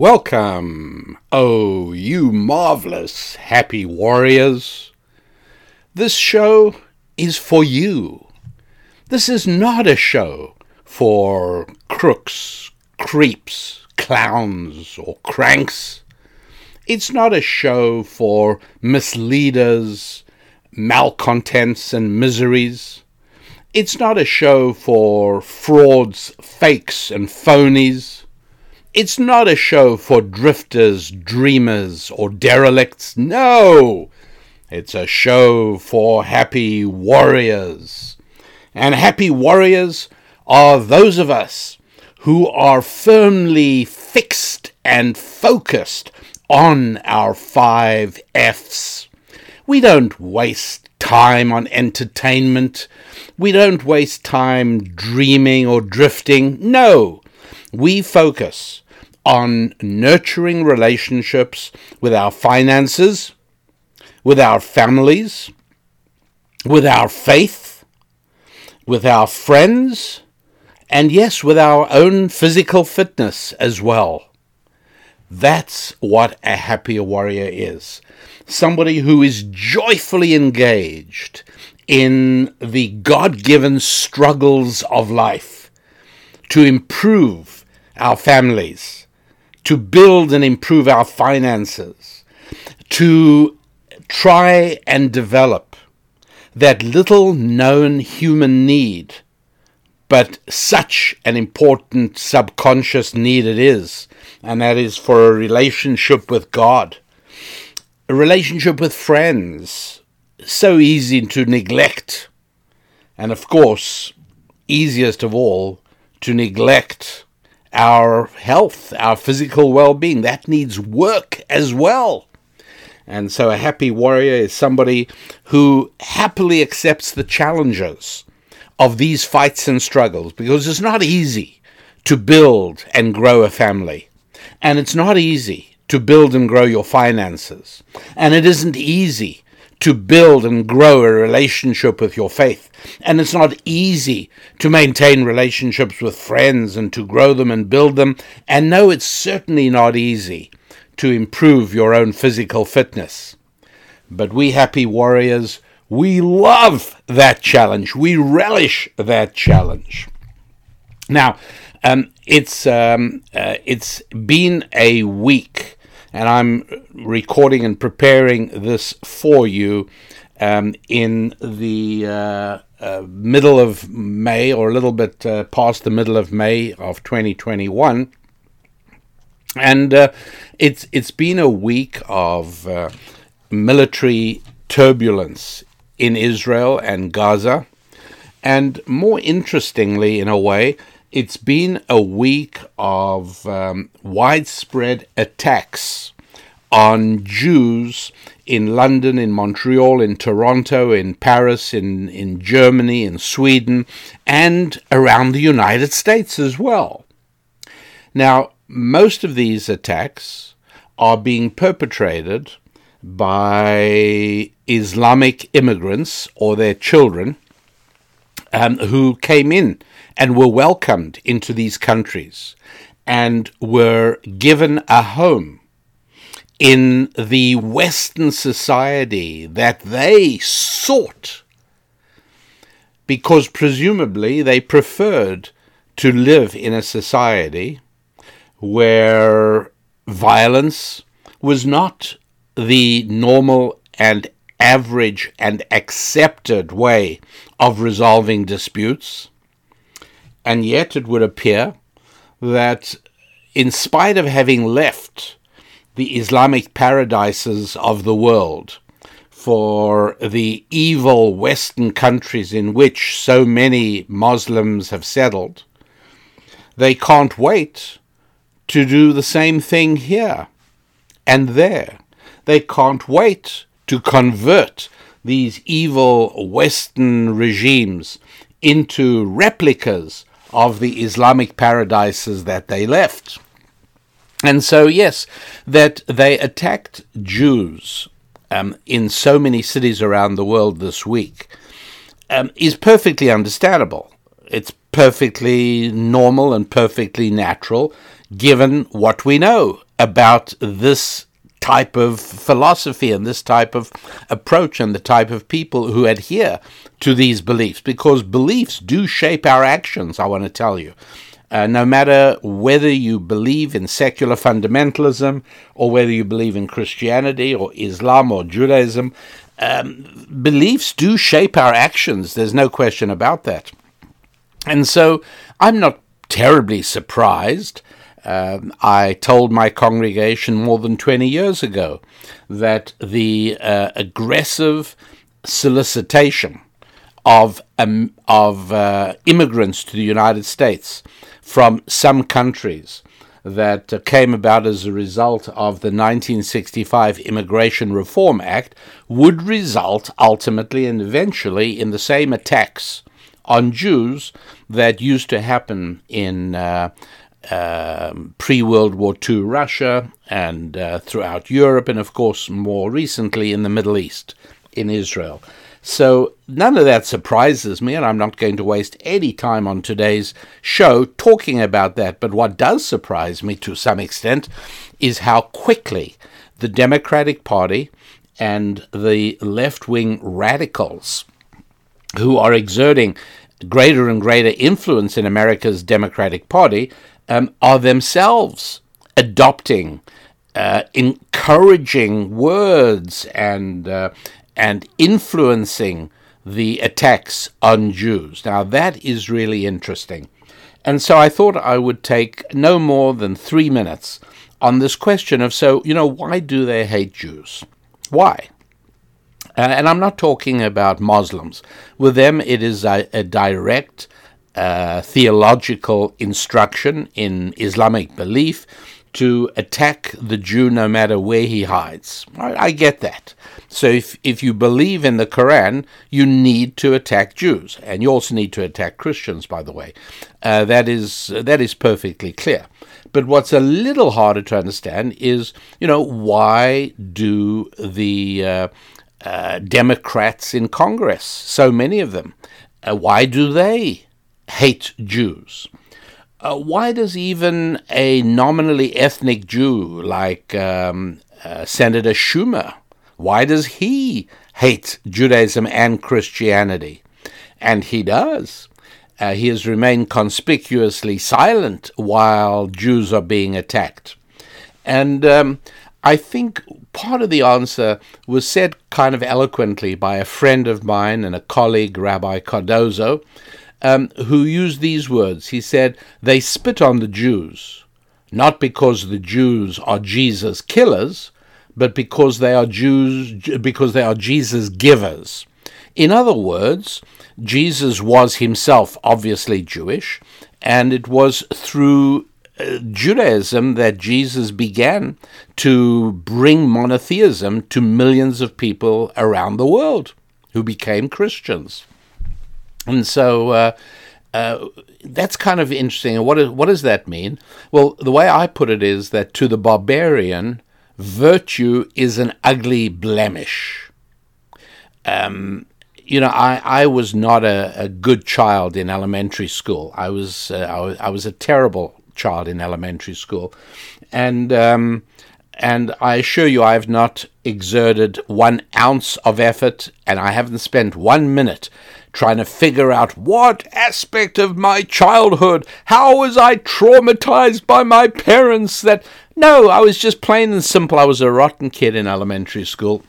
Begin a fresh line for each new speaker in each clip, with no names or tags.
Welcome, oh, you marvelous happy warriors. This show is for you. This is not a show for crooks, creeps, clowns, or cranks. It's not a show for misleaders, malcontents, and miseries. It's not a show for frauds, fakes, and phonies. It's not a show for drifters, dreamers, or derelicts. No! It's a show for happy warriors. And happy warriors are those of us who are firmly fixed and focused on our five F's. We don't waste time on entertainment. We don't waste time dreaming or drifting. No, we focus on nurturing relationships with our finances, with our families, with our faith, with our friends, and yes, with our own physical fitness as well. That's what a happier warrior is. Somebody who is joyfully engaged in the God given struggles of life to improve our families, to build and improve our finances, to try and develop that little known human need, but such an important subconscious need it is, and that is for a relationship with God, a relationship with friends, so easy to neglect, and of course, easiest of all, to neglect our health, our physical well being. That needs work as well. And so a happy warrior is somebody who happily accepts the challenges of these fights and struggles because it's not easy to build and grow a family. And it's not easy to build and grow your finances. And it isn't easy to build and grow a relationship with your faith. And it's not easy to maintain relationships with friends and to grow them and build them. And no, it's certainly not easy to improve your own physical fitness. But we happy warriors, we love that challenge. We relish that challenge. Now, um, it's um, uh, it's been a week and I'm recording and preparing this for you um, in the uh, uh, middle of May or a little bit uh, past the middle of May of 2021. And uh, it's it's been a week of uh, military turbulence in Israel and Gaza, and more interestingly, in a way, it's been a week of um, widespread attacks on Jews in London, in Montreal, in Toronto, in Paris, in, in Germany, in Sweden, and around the United States as well. Now, most of these attacks are being perpetrated by Islamic immigrants or their children um, who came in and were welcomed into these countries and were given a home in the Western society that they sought because presumably they preferred to live in a society where violence was not the normal and average and accepted way of resolving disputes, and yet it would appear that, in spite of having left the Islamic paradises of the world, for the evil Western countries in which so many Muslims have settled, they can't wait to do the same thing here and there. They can't wait to convert these evil Western regimes into replicas of the Islamic paradises that they left. And so, yes, that they attacked Jews um, in so many cities around the world this week um, is perfectly understandable. It's perfectly normal and perfectly natural given what we know about this type of philosophy and this type of approach and the type of people who adhere to these beliefs because beliefs do shape our actions, I want to tell you. Uh, no matter whether you believe in secular fundamentalism or whether you believe in Christianity or Islam or Judaism, um, beliefs do shape our actions. There's no question about that. And so I'm not terribly surprised. Um, I told my congregation more than 20 years ago that the uh, aggressive solicitation of um, of uh, immigrants to the United States from some countries that uh, came about as a result of the 1965 Immigration Reform Act would result ultimately and eventually in the same attacks on Jews that used to happen in uh, uh, pre World War II Russia and uh, throughout Europe, and of course more recently in the Middle East, in Israel. So none of that surprises me, and I'm not going to waste any time on today's show talking about that. But what does surprise me to some extent is how quickly the Democratic Party and the left wing radicals who are exerting greater and greater influence in America's Democratic Party um, are themselves adopting uh, encouraging words and uh, and influencing the attacks on Jews. Now, that is really interesting. And so I thought I would take no more than three minutes on this question of so, you know, why do they hate Jews? Why? And I'm not talking about Muslims. With them, it is a, a direct uh, theological instruction in Islamic belief to attack the Jew no matter where he hides. I, I get that. So if, if you believe in the Quran, you need to attack Jews, and you also need to attack Christians, by the way. Uh, that is that is perfectly clear. But what's a little harder to understand is, you know, why do the uh, uh, Democrats in Congress, so many of them, uh, why do they hate Jews? Uh, why does even a nominally ethnic Jew like um, uh, Senator Schumer why does he hate Judaism and Christianity? And he does. Uh, he has remained conspicuously silent while Jews are being attacked. And um, I think part of the answer was said kind of eloquently by a friend of mine and a colleague, Rabbi Cardozo, um, who used these words. He said, They spit on the Jews, not because the Jews are Jesus killers, but because they are Jews, because they are Jesus givers. In other words, Jesus was himself obviously Jewish, and it was through Judaism that Jesus began to bring monotheism to millions of people around the world who became Christians. And so uh, uh, that's kind of interesting. what, is, what does that mean? Well, the way I put it is that to the barbarian, virtue is an ugly blemish. Um, you know, I, I was not a, a good child in elementary school. I was, uh, I was I was a terrible child in elementary school, and um, and I assure you, I have not exerted one ounce of effort, and I haven't spent one minute trying to figure out what aspect of my childhood, how was I traumatized by my parents that. No, I was just plain and simple. I was a rotten kid in elementary school.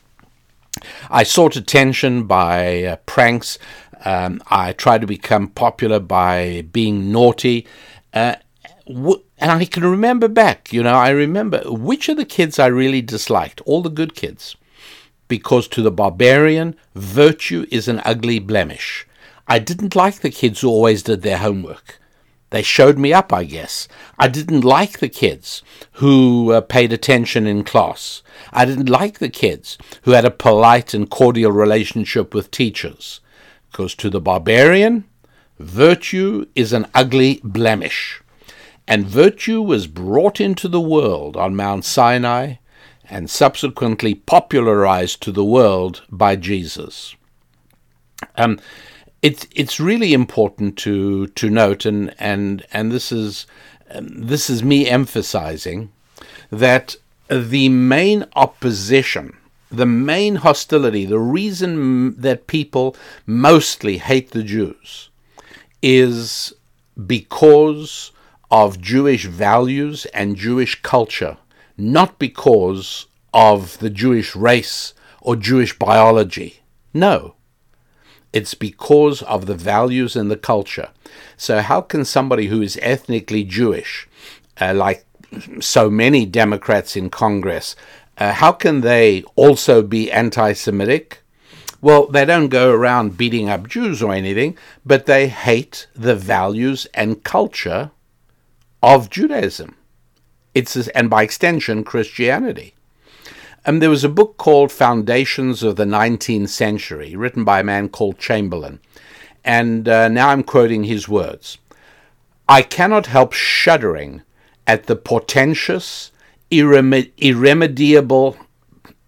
I sought attention by uh, pranks. Um, I tried to become popular by being naughty. Uh, and I can remember back, you know, I remember which of the kids I really disliked, all the good kids because to the barbarian, virtue is an ugly blemish. I didn't like the kids who always did their homework. They showed me up, I guess. I didn't like the kids who uh, paid attention in class. I didn't like the kids who had a polite and cordial relationship with teachers. Because to the barbarian, virtue is an ugly blemish. And virtue was brought into the world on Mount Sinai and subsequently popularized to the world by Jesus. Um, it's it's really important to to note, and and and this is um, this is me emphasizing that the main opposition, the main hostility, the reason that people mostly hate the Jews is because of Jewish values and Jewish culture, not because of the Jewish race or Jewish biology. No. It's because of the values and the culture. So, how can somebody who is ethnically Jewish, uh, like so many Democrats in Congress, uh, how can they also be anti Semitic? Well, they don't go around beating up Jews or anything, but they hate the values and culture of Judaism. It's and by extension Christianity. And there was a book called Foundations of the 19th Century, written by a man called Chamberlain. And uh, now I'm quoting his words I cannot help shuddering at the portentous, irremed- irremediable,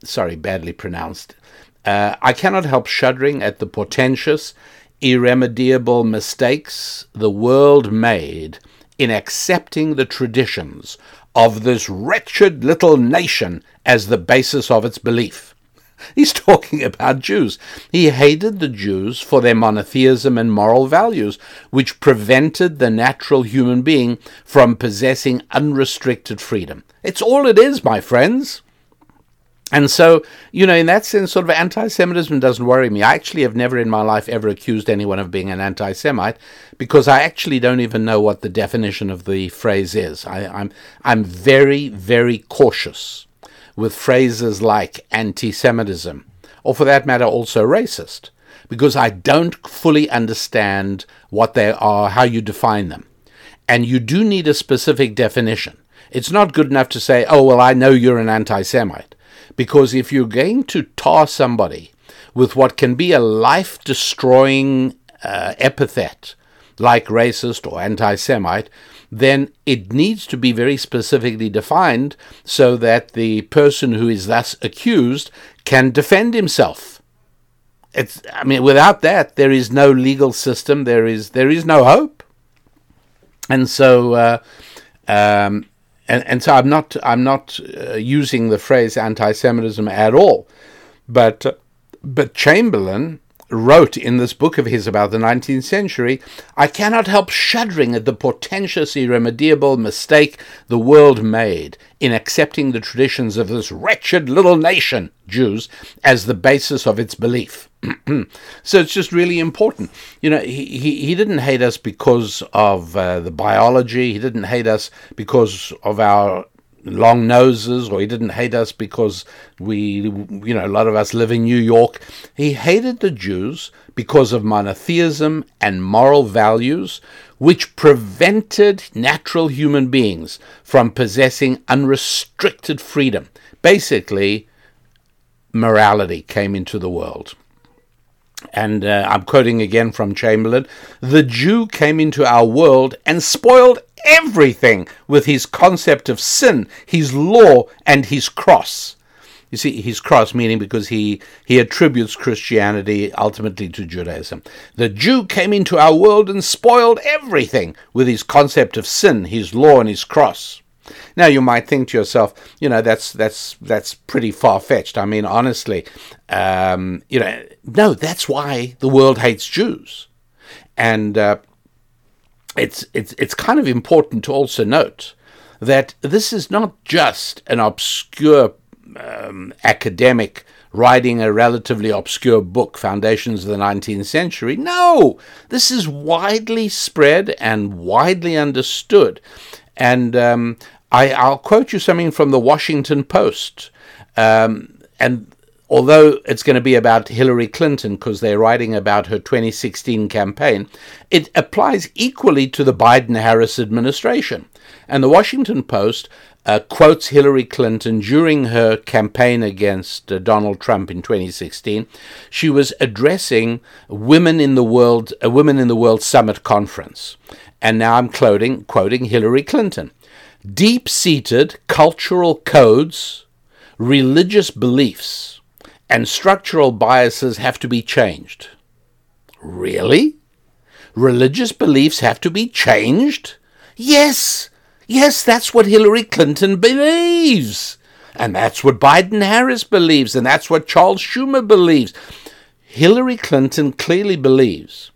sorry, badly pronounced. Uh, I cannot help shuddering at the portentous, irremediable mistakes the world made in accepting the traditions of this wretched little nation as the basis of its belief. He's talking about Jews. He hated the Jews for their monotheism and moral values, which prevented the natural human being from possessing unrestricted freedom. It's all it is, my friends. And so, you know, in that sense, sort of anti Semitism doesn't worry me. I actually have never in my life ever accused anyone of being an anti Semite because I actually don't even know what the definition of the phrase is. I, I'm, I'm very, very cautious with phrases like anti Semitism, or for that matter, also racist, because I don't fully understand what they are, how you define them. And you do need a specific definition. It's not good enough to say, oh, well, I know you're an anti Semite. Because if you're going to tar somebody with what can be a life destroying uh, epithet like racist or anti Semite, then it needs to be very specifically defined so that the person who is thus accused can defend himself. It's, I mean, without that, there is no legal system. There is there is no hope. And so, uh, um, and and so I'm not I'm not uh, using the phrase anti-Semitism at all, but uh, but Chamberlain wrote in this book of his about the 19th century, I cannot help shuddering at the portentous, irremediable mistake the world made in accepting the traditions of this wretched little nation, Jews, as the basis of its belief. so it's just really important. You know, he, he, he didn't hate us because of uh, the biology, he didn't hate us because of our long noses or he didn't hate us because we, you know, a lot of us live in New York. He hated the Jews because of monotheism and moral values which prevented natural human beings from possessing unrestricted freedom. Basically, morality came into the world. And uh, I'm quoting again from Chamberlain the Jew came into our world and spoiled everything with his concept of sin, his law, and his cross. You see, his cross meaning because he, he attributes Christianity ultimately to Judaism. The Jew came into our world and spoiled everything with his concept of sin, his law, and his cross. Now you might think to yourself, you know, that's that's that's pretty far fetched. I mean, honestly, um, you know, no, that's why the world hates Jews, and uh, it's it's it's kind of important to also note that this is not just an obscure um, academic writing a relatively obscure book, Foundations of the 19th Century. No, this is widely spread and widely understood. And um, I, will quote you something from the Washington Post. Um, and although it's going to be about Hillary Clinton because they're writing about her 2016 campaign, it applies equally to the Biden Harris administration. And the Washington Post uh, quotes Hillary Clinton during her campaign against uh, Donald Trump in 2016. She was addressing Women in the World, a Women in the World Summit conference. And now I'm quoting, quoting Hillary Clinton. Deep seated cultural codes, religious beliefs, and structural biases have to be changed. Really? Religious beliefs have to be changed? Yes! Yes, that's what Hillary Clinton believes. And that's what Biden Harris believes. And that's what Charles Schumer believes. Hillary Clinton clearly believes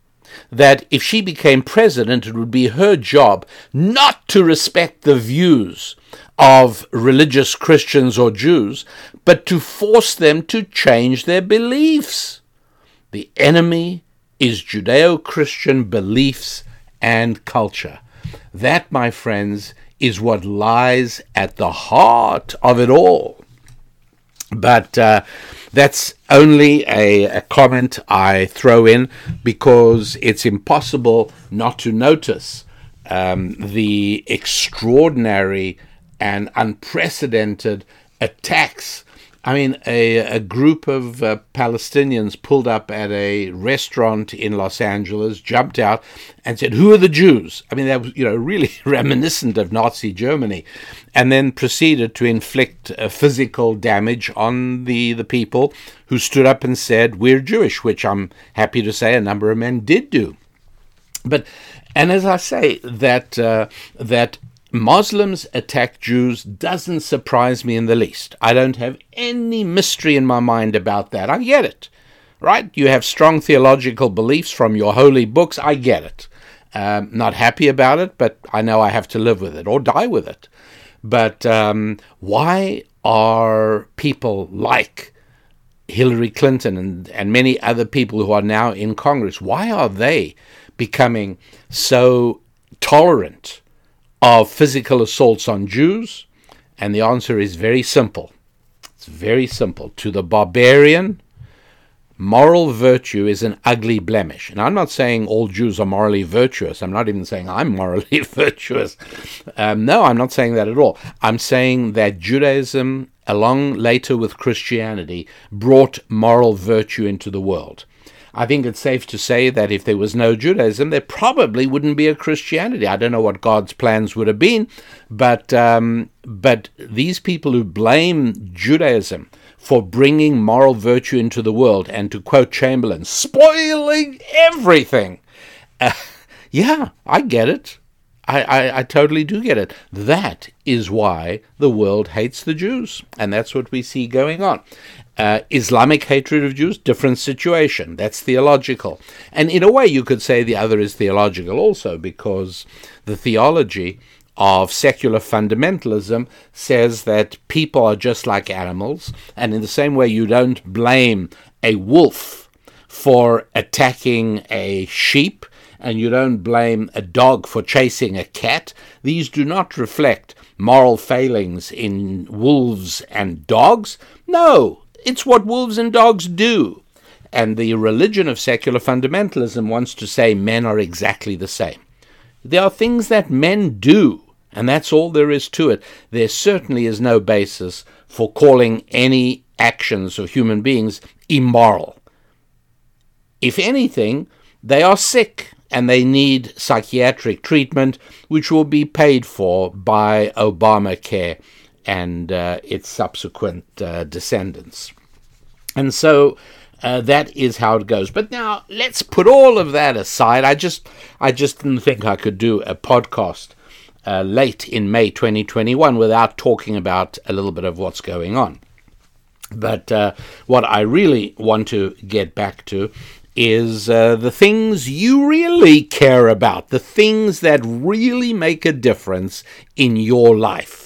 that if she became president, it would be her job not to respect the views of religious Christians or Jews, but to force them to change their beliefs. The enemy is Judeo Christian beliefs and culture. That, my friends, is what lies at the heart of it all. But uh, that's only a, a, comment I throw in because it's impossible not to notice um, the extraordinary and unprecedented attacks I mean, a, a group of uh, Palestinians pulled up at a restaurant in Los Angeles, jumped out, and said, "Who are the Jews?" I mean, that was you know really reminiscent of Nazi Germany, and then proceeded to inflict uh, physical damage on the the people who stood up and said, "We're Jewish," which I'm happy to say a number of men did do. But and as I say, that uh, that Muslims attack Jews doesn't surprise me in the least. I don't have any mystery in my mind about that. I get it. Right? You have strong theological beliefs from your holy books. I get it. Um, not happy about it, but I know I have to live with it or die with it. But um, why are people like Hillary Clinton and, and many other people who are now in Congress, why are they becoming so tolerant of physical assaults on Jews? And the answer is very simple. It's very simple. To the barbarian, moral virtue is an ugly blemish. And I'm not saying all Jews are morally virtuous. I'm not even saying I'm morally virtuous. Um, no, I'm not saying that at all. I'm saying that Judaism, along later with Christianity, brought moral virtue into the world. I think it's safe to say that if there was no Judaism, there probably wouldn't be a Christianity. I don't know what God's plans would have been, but um, but these people who blame Judaism for bringing moral virtue into the world and to quote Chamberlain, spoiling everything. Uh, yeah, I get it. I, I, I, totally do get it. That is why the world hates the Jews. And that's what we see going on. Uh, Islamic hatred of Jews, different situation. That's theological. And in a way, you could say the other is theological also, because the theology of secular fundamentalism says that people are just like animals, and in the same way, you don't blame a wolf for attacking a sheep, and you don't blame a dog for chasing a cat. These do not reflect moral failings in wolves and dogs. No, it's what wolves and dogs do. And the religion of secular fundamentalism wants to say men are exactly the same. There are things that men do, and that's all there is to it. There certainly is no basis for calling any actions of human beings immoral. If anything, they are sick and they need psychiatric treatment, which will be paid for by Obamacare and uh, its subsequent uh, descendants. And so uh, that is how it goes. But now let's put all of that aside. I just I just didn't think I could do a podcast uh, late in May 2021 without talking about a little bit of what's going on. But uh, what I really want to get back to is uh, the things you really care about, the things that really make a difference in your life.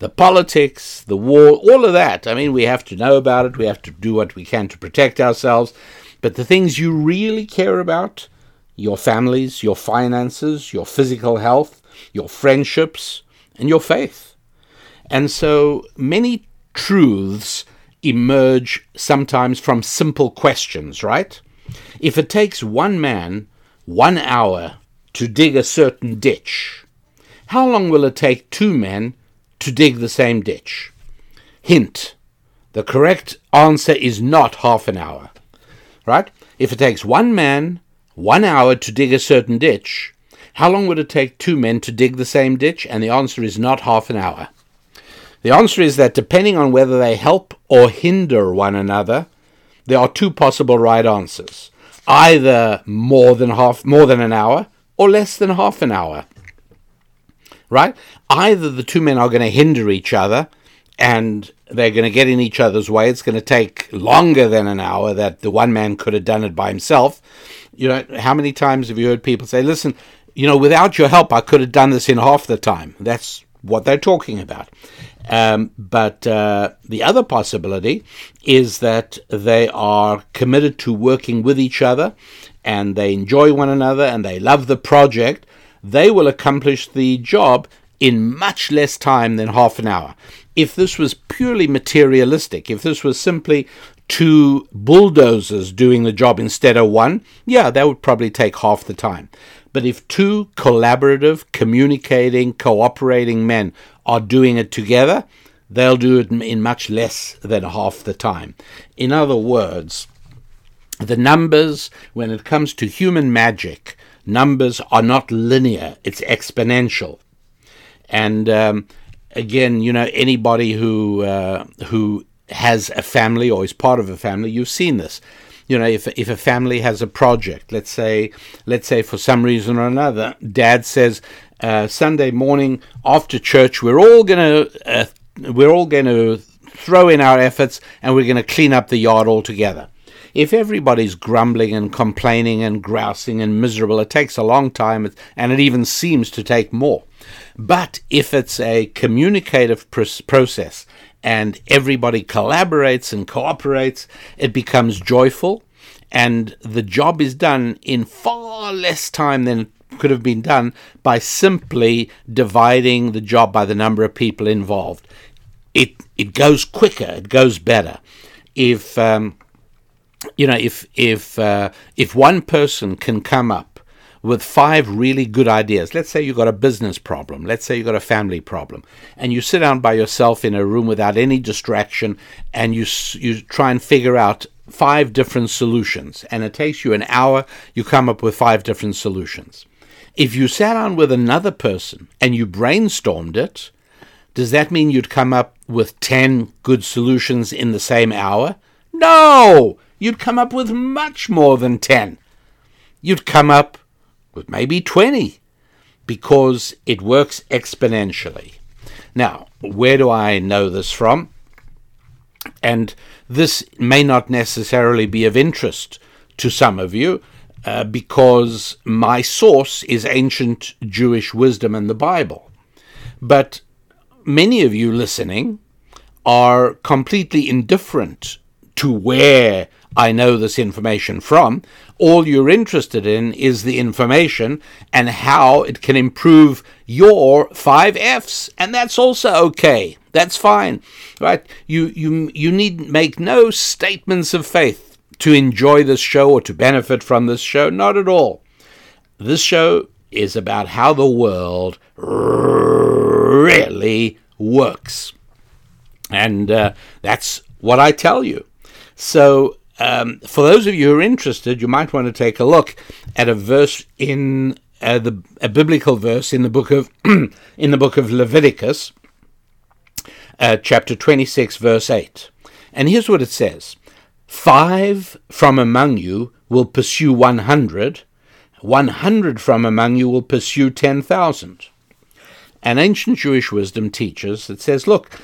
The politics, the war, all of that. I mean, we have to know about it, we have to do what we can to protect ourselves. But the things you really care about your families, your finances, your physical health, your friendships, and your faith. And so many truths emerge sometimes from simple questions, right? If it takes one man one hour to dig a certain ditch, how long will it take two men to dig the same ditch? Hint the correct answer is not half an hour. Right? If it takes one man one hour to dig a certain ditch, how long would it take two men to dig the same ditch? And the answer is not half an hour. The answer is that depending on whether they help or hinder one another, there are two possible right answers. Either more than half more than an hour or less than half an hour. Right? Either the two men are going to hinder each other and they're going to get in each other's way. It's going to take longer than an hour that the one man could have done it by himself. You know, how many times have you heard people say, listen, you know, without your help, I could have done this in half the time. That's what they're talking about. Um, but uh, the other possibility is that they are committed to working with each other and they enjoy one another and they love the project. They will accomplish the job in much less time than half an hour. If this was purely materialistic, if this was simply two bulldozers doing the job instead of one, yeah, that would probably take half the time. But if two collaborative, communicating, cooperating men are doing it together, they'll do it in much less than half the time. In other words, the numbers, when it comes to human magic, numbers are not linear, it's exponential. And um, again, you know, anybody who uh, who has a family or is part of a family, you've seen this you know, if if a family has a project, let's say, let's say for some reason or another, Dad says uh, Sunday morning after church, we're all gonna uh, we're all gonna throw in our efforts and we're gonna clean up the yard altogether. If everybody's grumbling and complaining and grousing and miserable, it takes a long time and it even seems to take more. But if it's a communicative pr- process and everybody collaborates and cooperates, it becomes joyful, and the job is done in far less time than could have been done by simply dividing the job by the number of people involved. It it goes quicker, it goes better. If um, you know, if if uh, if one person can come up with five really good ideas. Let's say you've got a business problem. Let's say you've got a family problem. And you sit down by yourself in a room without any distraction and you, you try and figure out five different solutions. And it takes you an hour, you come up with five different solutions. If you sat down with another person and you brainstormed it, does that mean you'd come up with 10 good solutions in the same hour? No! You'd come up with much more than 10. You'd come up with maybe 20 because it works exponentially. Now, where do I know this from? And this may not necessarily be of interest to some of you uh, because my source is ancient Jewish wisdom and the Bible. But many of you listening are completely indifferent to where I know this information from. All you're interested in is the information and how it can improve your five F's, and that's also okay. That's fine, right? You you you need make no statements of faith to enjoy this show or to benefit from this show. Not at all. This show is about how the world really works, and uh, that's what I tell you. So um, for those of you who are interested, you might want to take a look at a verse in uh, the a biblical verse in the book of in the book of Leviticus, uh, chapter twenty six, verse eight, and here's what it says: Five from among you will pursue one hundred, one hundred from among you will pursue ten thousand. And ancient Jewish wisdom teaches that says, look,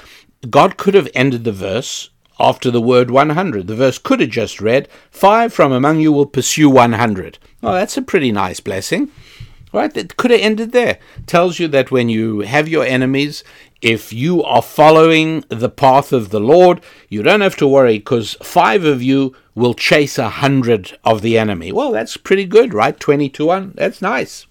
God could have ended the verse after the word 100. The verse could have just read, Five from among you will pursue 100. Well, that's a pretty nice blessing. Right? It could have ended there. Tells you that when you have your enemies, if you are following the path of the Lord, you don't have to worry because five of you will chase a hundred of the enemy. Well, that's pretty good, right? 20 to 1. That's nice.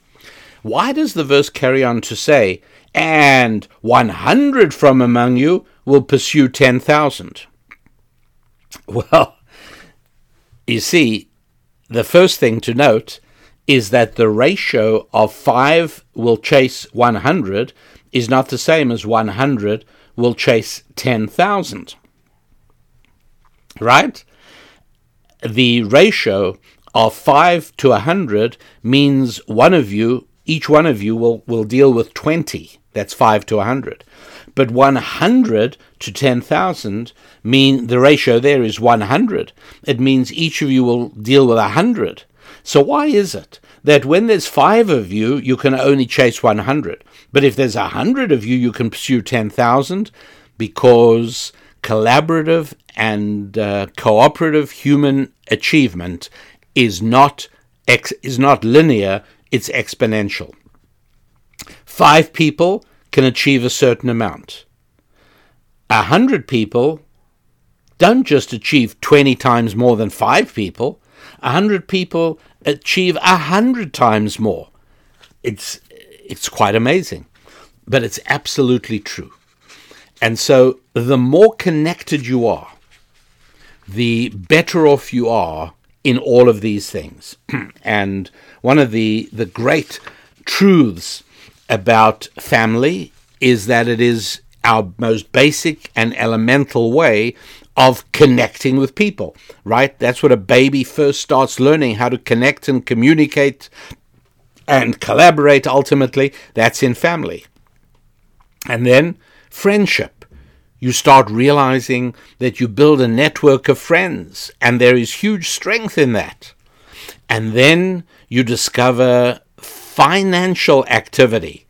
Why does the verse carry on to say, and 100 from among you will pursue 10,000? Well, you see, the first thing to note is that the ratio of 5 will chase 100 is not the same as 100 will chase 10,000. Right? The ratio of 5 to 100 means one of you, each one of you will, will deal with 20. That's 5 to 100. But 100 to 10,000 mean the ratio there is 100. It means each of you will deal with 100. So why is it that when there's five of you, you can only chase 100. But if there's a hundred of you, you can pursue 10,000 because collaborative and uh, cooperative human achievement is not ex- is not linear; it's exponential. Five people can achieve a certain amount. A hundred people don't just achieve 20 times more than five people. A hundred people achieve a hundred times more. It's, it's quite amazing, but it's absolutely true. And so the more connected you are, the better off you are in all of these things. and one of the, the great truths about family is that it is our most basic and elemental way of connecting with people, right? That's what a baby first starts learning how to connect and communicate and collaborate ultimately. That's in family. And then friendship. You start realizing that you build a network of friends, and there is huge strength in that. And then you discover financial activity,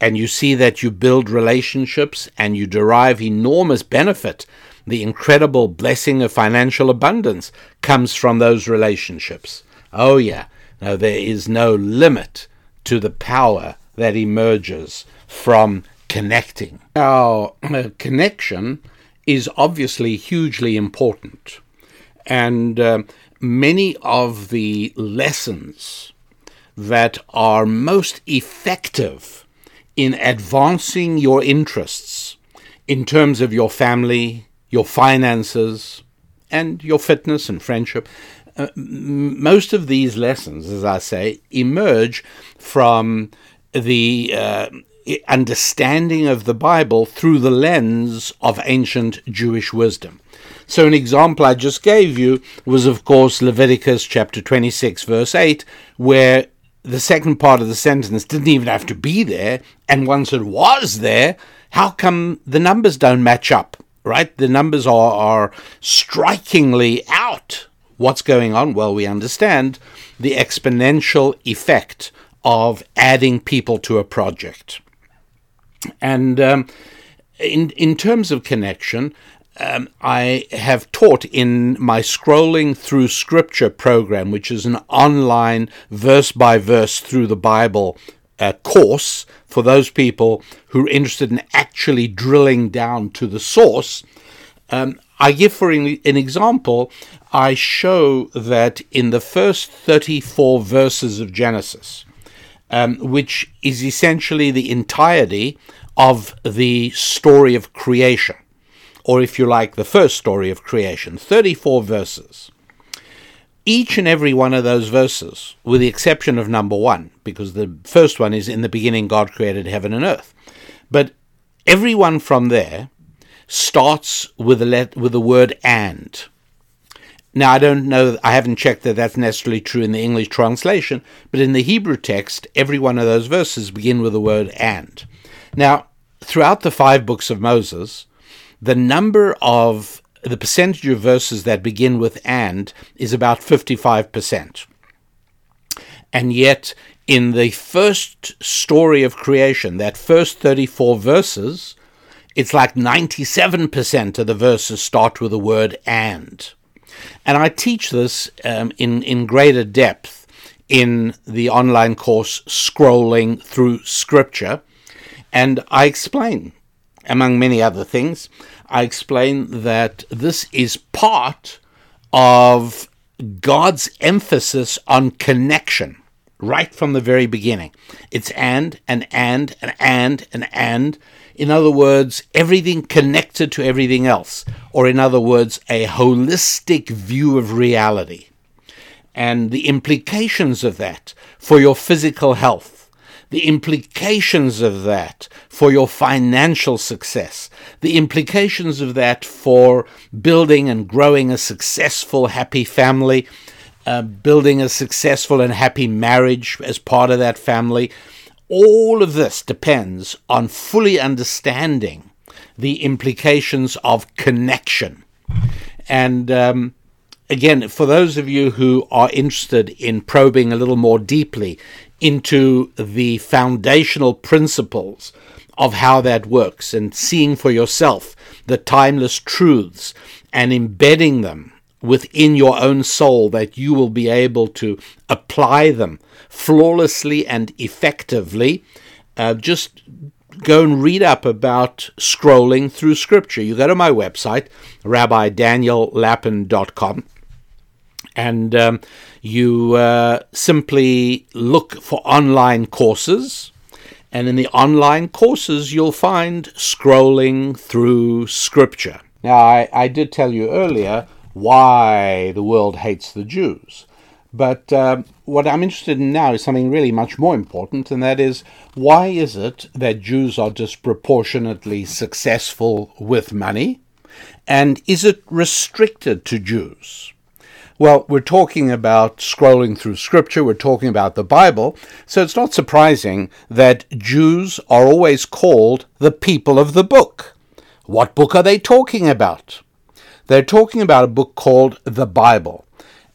and you see that you build relationships and you derive enormous benefit the incredible blessing of financial abundance comes from those relationships. Oh, yeah. No, there is no limit to the power that emerges from connecting. Our connection is obviously hugely important. And uh, many of the lessons that are most effective in advancing your interests in terms of your family, your finances, and your fitness and friendship. Uh, most of these lessons, as I say, emerge from the uh, understanding of the Bible through the lens of ancient Jewish wisdom. So, an example I just gave you was, of course, Leviticus chapter 26, verse 8, where the second part of the sentence didn't even have to be there, and once it was there, how come the numbers don't match up? right? The numbers are, are strikingly out. What's going on? Well, we understand the exponential effect of adding people to a project. And um, in, in terms of connection, um, I have taught in my Scrolling Through Scripture program, which is an online verse by verse through the Bible uh, course for those people who are interested in actually drilling down to the source. Um, I give for an example, I show that in the first 34 verses of Genesis, um, which is essentially the entirety of the story of creation, or if you like, the first story of creation, 34 verses each and every one of those verses, with the exception of number one, because the first one is in the beginning God created heaven and earth. But everyone from there starts with the let, with the word and. Now I don't know I haven't checked that that's necessarily true in the English translation, but in the Hebrew text every one of those verses begin with the word and. Now, throughout the five books of Moses, the number of the percentage of verses that begin with and is about 55%. And yet, in the first story of creation, that first 34 verses, it's like 97% of the verses start with the word and. And I teach this um, in, in greater depth in the online course Scrolling Through Scripture. And I explain, among many other things, I explain that this is part of God's emphasis on connection right from the very beginning. It's and, and, and, and, and, and, and. In other words, everything connected to everything else. Or, in other words, a holistic view of reality. And the implications of that for your physical health the implications of that for your financial success, the implications of that for building and growing a successful, happy family, uh, building a successful and happy marriage as part of that family. All of this depends on fully understanding the implications of connection. And um, again, for those of you who are interested in probing a little more deeply into the foundational principles of how that works and seeing for yourself the timeless truths and embedding them within your own soul that you will be able to apply them flawlessly and effectively. Uh, just go and read up about scrolling through scripture. You go to my website, rabbidaniellapin.com, and um, you uh, simply look for online courses. And in the online courses, you'll find scrolling through scripture. Now, I, I did tell you earlier why the world hates the Jews. But um, what I'm interested in now is something really much more important, and that is why is it that Jews are disproportionately successful with money? And is it restricted to Jews? Well, we're talking about scrolling through scripture, we're talking about the Bible, so it's not surprising that Jews are always called the people of the book. What book are they talking about? They're talking about a book called the Bible,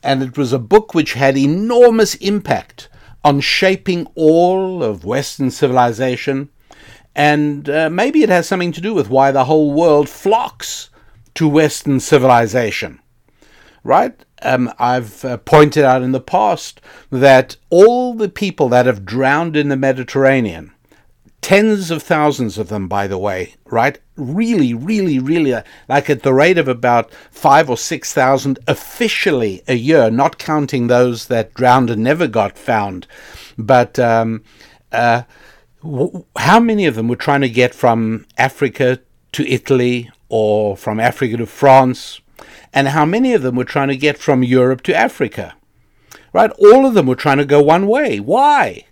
and it was a book which had enormous impact on shaping all of Western civilization, and uh, maybe it has something to do with why the whole world flocks to Western civilization. Right? Um, I've uh, pointed out in the past that all the people that have drowned in the Mediterranean, tens of thousands of them, by the way, right? Really, really, really, uh, like at the rate of about five or six thousand officially a year, not counting those that drowned and never got found. But um, uh, w- how many of them were trying to get from Africa to Italy or from Africa to France? And how many of them were trying to get from Europe to Africa. Right? All of them were trying to go one way. Why?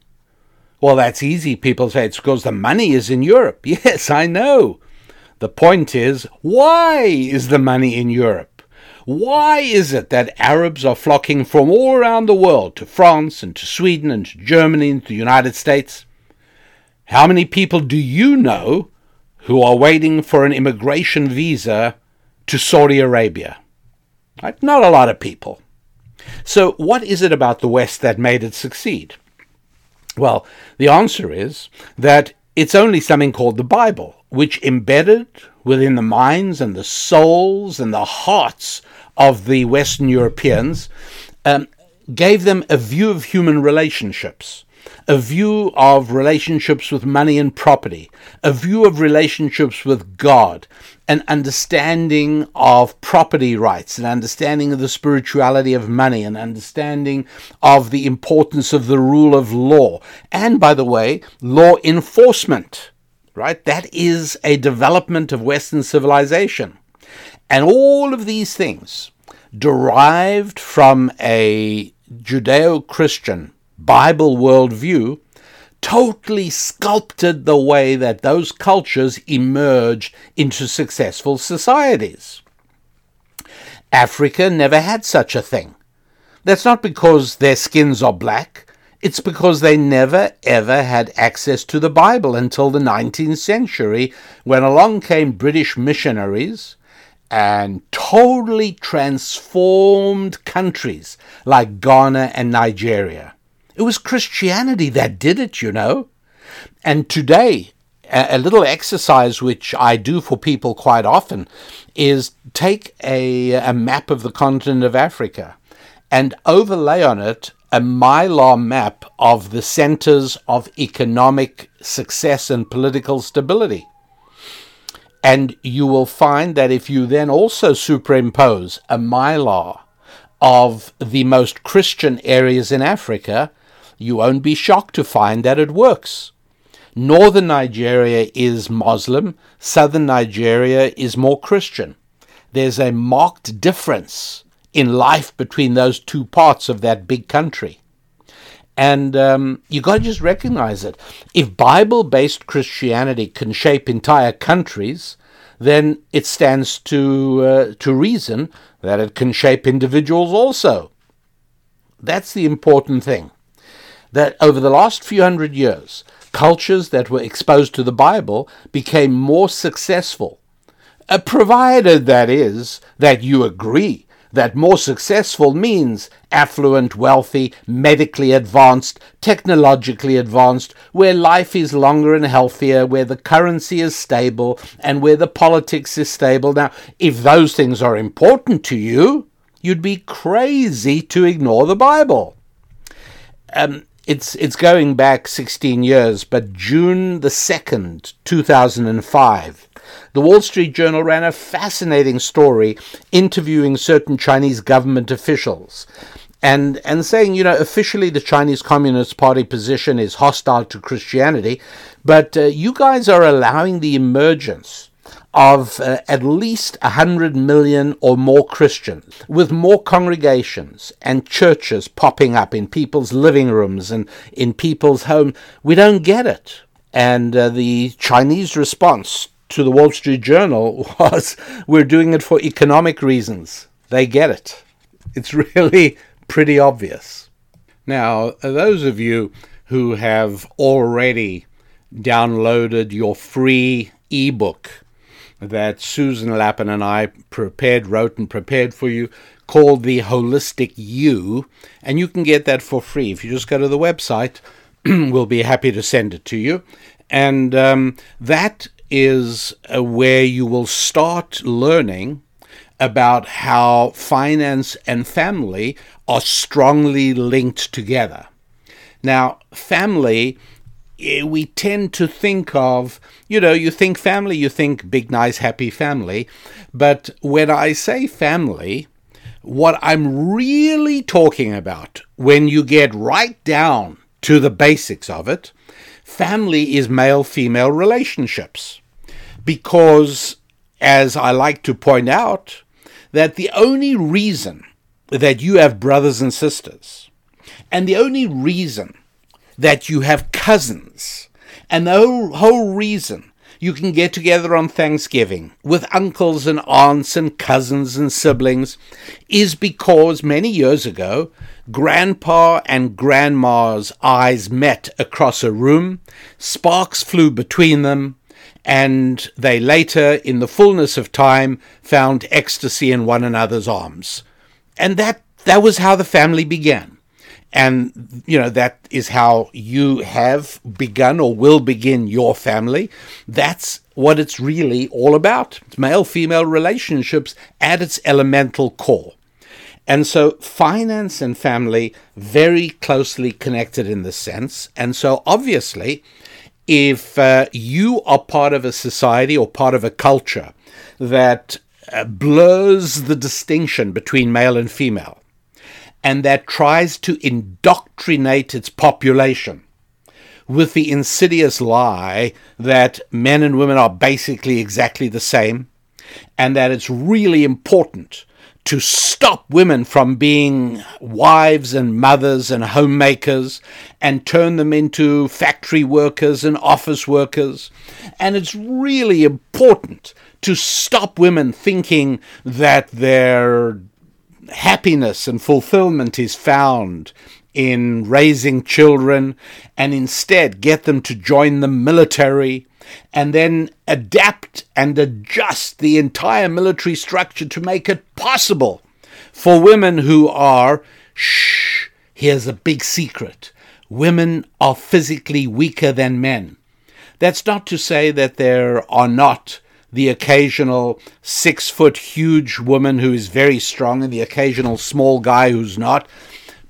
Well, that's easy. People say it's because the money is in Europe. Yes, I know. The point is, why is the money in Europe? Why is it that Arabs are flocking from all around the world to France and to Sweden and to Germany and to the United States? How many people do you know who are waiting for an immigration visa to Saudi Arabia? Right? Not a lot of people. So, what is it about the West that made it succeed? Well, the answer is that it's only something called the Bible, which embedded within the minds and the souls and the hearts of the Western Europeans um, gave them a view of human relationships a view of relationships with money and property, a view of relationships with God, an understanding of property rights, an understanding of the spirituality of money, an understanding of the importance of the rule of law, and by the way, law enforcement. Right? That is a development of Western civilization. And all of these things derived from a Judeo Christian Bible worldview totally sculpted the way that those cultures emerged into successful societies. Africa never had such a thing. That's not because their skins are black, it's because they never ever had access to the Bible until the 19th century when along came British missionaries and totally transformed countries like Ghana and Nigeria. It was Christianity that did it, you know. And today, a, little exercise which I do for people quite often is take a, a map of the continent of Africa and overlay on it a mylar map of the centers of economic success and political stability. And you will find that if you then also superimpose a mylar of the most Christian areas in Africa, you won't be shocked to find that it works. Northern Nigeria is Muslim, southern Nigeria is more Christian. There's a marked difference in life between those two parts of that big country. And um, you got to just recognize it. If Bible based Christianity can shape entire countries, then it stands to, uh, to reason that it can shape individuals also. That's the important thing that over the last few hundred years, cultures that were exposed to the Bible became more successful, uh, provided that is that you agree that more successful means affluent, wealthy, medically advanced, technologically advanced, where life is longer and healthier, where the currency is stable, and where the politics is stable. Now, if those things are important to you, you'd be crazy to ignore the Bible. Um, it's it's going back 16 years, but June the 2nd, 2005, the Wall Street Journal ran a fascinating story interviewing certain Chinese government officials and and saying, you know, officially the Chinese Communist Party position is hostile to Christianity, but uh, you guys are allowing the emergence of uh, at least 100 million or more Christians, with more congregations and churches popping up in people's living rooms and in people's homes. We don't get it. And uh, the Chinese response to the Wall Street Journal was we're doing it for economic reasons. They get it. It's really pretty obvious. Now, those of you who have already downloaded your free ebook that Susan Lapin and I prepared, wrote, and prepared for you called The Holistic You. And you can get that for free. If you just go to the website, we'll be happy to send it to you. And um, that is uh, where you will start learning about how finance and family are strongly linked together. Now, family Eh, we tend to think of, you know, you think family, you think big, nice, happy family. But when I say family, what I'm really talking about, when you get right down to the basics of it, family is male female relationships. Because, as I like to point out, that the only reason that you have brothers and sisters, and the only reason that you have cousins. And the whole, whole reason you can get together on Thanksgiving with uncles and aunts and cousins and siblings is because many years ago, Grandpa and Grandma's eyes met across a room, sparks flew between them, and they later, in the fullness of time, found ecstasy in one another's arms. And that, that was how the family began and you know that is how you have begun or will begin your family. That's what it's really all about. Male female relationships at its elemental core. And so finance and family very closely connected in this sense. And so obviously if uh, you are part of a society or part of a culture that uh, blurs the distinction between male and female and that tries to indoctrinate its population with the insidious lie that men and women are basically exactly the same, and that it's really important to stop women from being wives and mothers and homemakers and turn them into factory workers and office workers. And it's really important to stop women thinking that they're happiness and fulfillment is found in raising children and instead get them to join the military and then adapt and adjust the entire military structure to make it possible for women who are, shh, here's a big secret women are physically weaker than men. That's not to say that there are not the occasional six foot huge woman who is very strong and the occasional small guy who's not.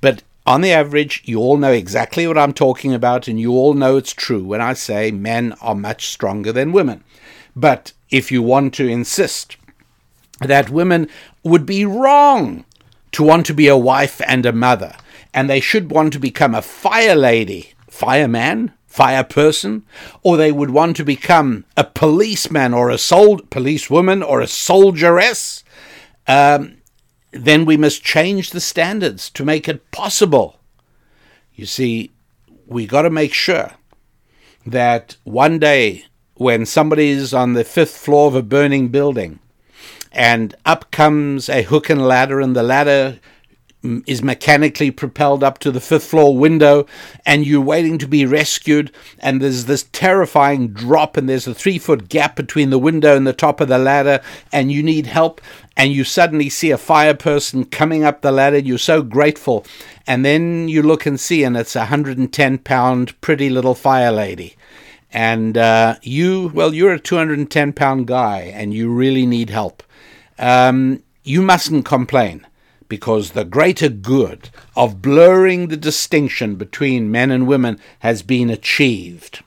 But on the average, you all know exactly what I'm talking about, and you all know it's true when I say men are much stronger than women. But if you want to insist that women would be wrong to want to be a wife and a mother, and they should want to become a fire lady, fireman, fire person, or they would want to become a policeman or a sol- policewoman or a soldieress, um, then we must change the standards to make it possible. You see, we got to make sure that one day when somebody's on the fifth floor of a burning building and up comes a hook and ladder and the ladder is mechanically propelled up to the fifth floor window and you're waiting to be rescued and there's this terrifying drop and there's a three foot gap between the window and the top of the ladder and you need help and you suddenly see a fire person coming up the ladder you're so grateful. And then you look and see and it's a 110 pound pretty little fire lady. And uh, you well you're a 210 pound guy and you really need help. Um, you mustn't complain because the greater good of blurring the distinction between men and women has been achieved.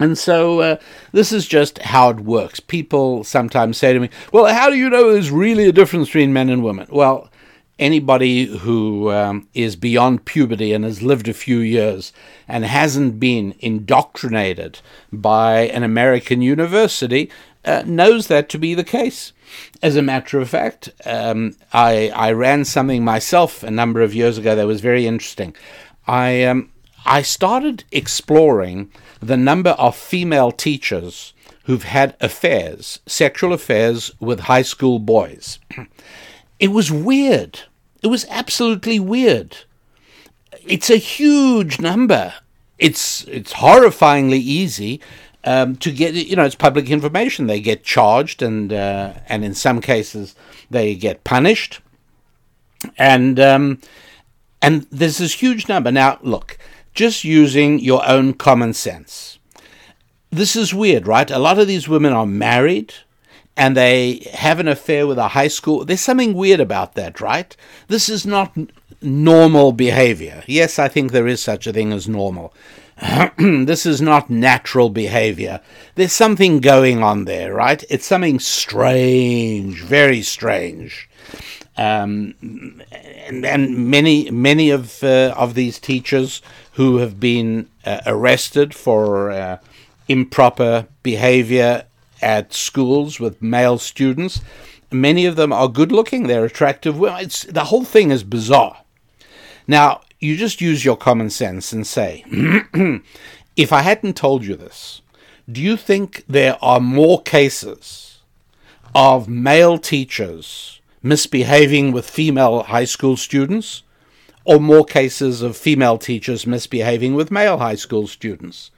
And so uh, this is just how it works. People sometimes say to me, Well, how do you know there's really a difference between men and women? Well, anybody who um, is beyond puberty and has lived a few years and hasn't been indoctrinated by an American university uh, knows that to be the case. As a matter of fact, um, I, I ran something myself a number of years ago that was very interesting. I, um, I started exploring the number of female teachers who've had affairs, sexual affairs with high school boys. It was weird. It was absolutely weird. It's a huge number. It's it's horrifyingly easy um, to get you know it's public information. They get charged and uh, and in some cases they get punished, and um, and there's this huge number. Now look, just using your own common sense. This is weird, right? A lot of these women are married and they have an affair with a high school. There's something weird about that, right? This is not normal behavior. Yes, I think there is such a thing as normal. this is not natural behavior. There's something going on there, right? It's something strange, very strange. Um, and, and, many many of uh, of these teachers who have been uh, arrested for uh, improper behavior at schools with male students, many of them are good looking. They're attractive women. It's the whole thing is bizarre. Now, you just use your common sense and say, if I hadn't told you this, do you think there are more cases of male teachers misbehaving with female high school students or more cases of female teachers misbehaving with male high school students?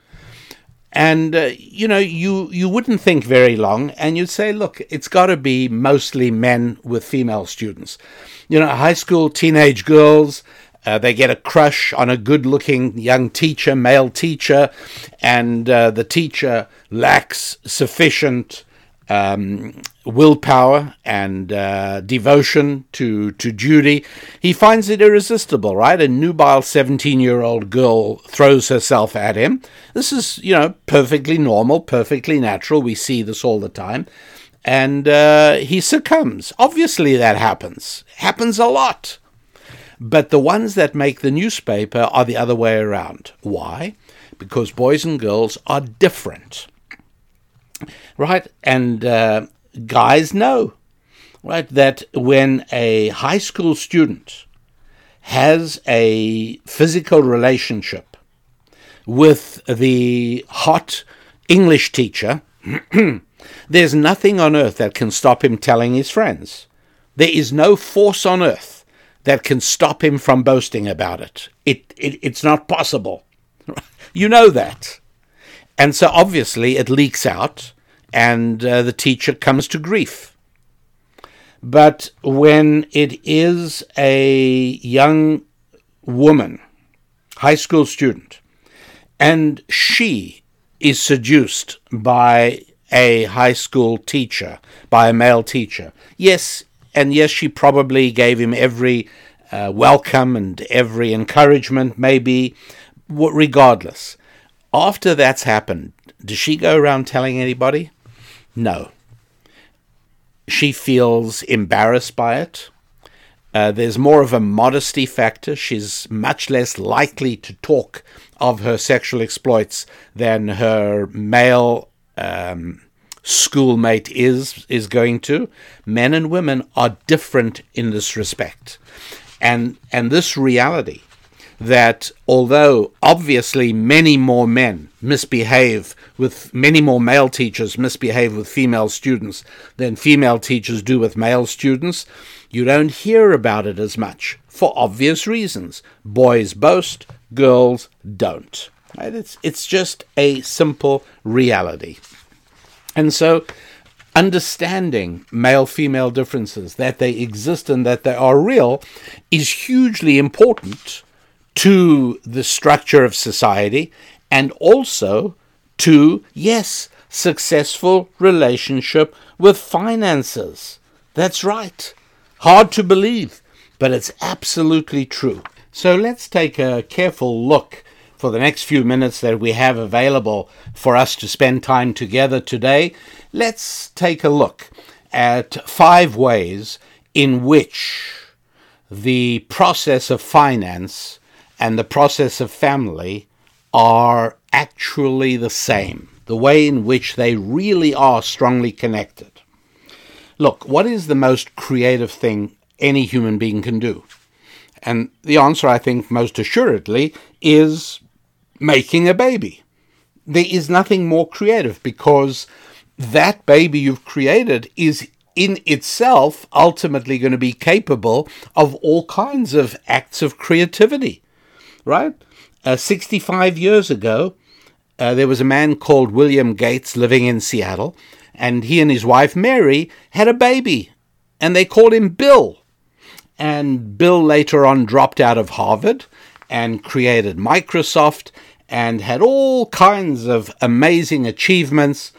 And uh, you know, you you wouldn't think very long, and you'd say, look, it's got to be mostly men with female students. You know, high school teenage girls uh, they get a crush on a good looking young teacher, male teacher, and uh, the teacher lacks sufficient um, willpower and uh, devotion to, to duty. He finds it irresistible, right? A nubile 17 year old girl throws herself at him. This is, you know, perfectly normal, perfectly natural. We see this all the time. And uh, he succumbs. Obviously, that happens. Happens a lot. But the ones that make the newspaper are the other way around. Why? Because boys and girls are different. Right? And uh, guys know, right, that when a high school student has a physical relationship with the hot English teacher, there's nothing on earth that can stop him telling his friends. There is no force on earth that can stop him from boasting about it. It, it it's not possible. you know that. And so obviously it leaks out and uh, the teacher comes to grief. But when it is a young woman, high school student, and she is seduced by a high school teacher, by a male teacher, yes, and yes, she probably gave him every uh, welcome and every encouragement, maybe, regardless. After that's happened, does she go around telling anybody? No. She feels embarrassed by it. Uh, there's more of a modesty factor. She's much less likely to talk of her sexual exploits than her male um, schoolmate is is going to. Men and women are different in this respect, and and this reality that although obviously many more men misbehave with many more male teachers misbehave with female students than female teachers do with male students, you don't hear about it as much for obvious reasons. Boys boast, girls don't. It's, it's just a simple reality. And so, understanding male female differences, that they exist and that they are real, is hugely important to the structure of society and also to, yes, successful relationship with finances. That's right. Hard to believe, but it's absolutely true. So let's take a careful look for the next few minutes that we have available for us to spend time together today. Let's take a look at five ways in which the process of finance and the process of family are actually the same, the way in which they really are strongly connected. Look, what is the most creative thing any human being can do? And the answer, I think, most assuredly, is making a baby. There is nothing more creative because that baby you've created is in itself ultimately going to be capable of all kinds of acts of creativity right? Uh, 65 years ago, uh, there was a man called William Gates living in Seattle, and he and his wife Mary had a baby, and they called him Bill. And Bill later on dropped out of Harvard and created Microsoft and had all kinds of amazing achievements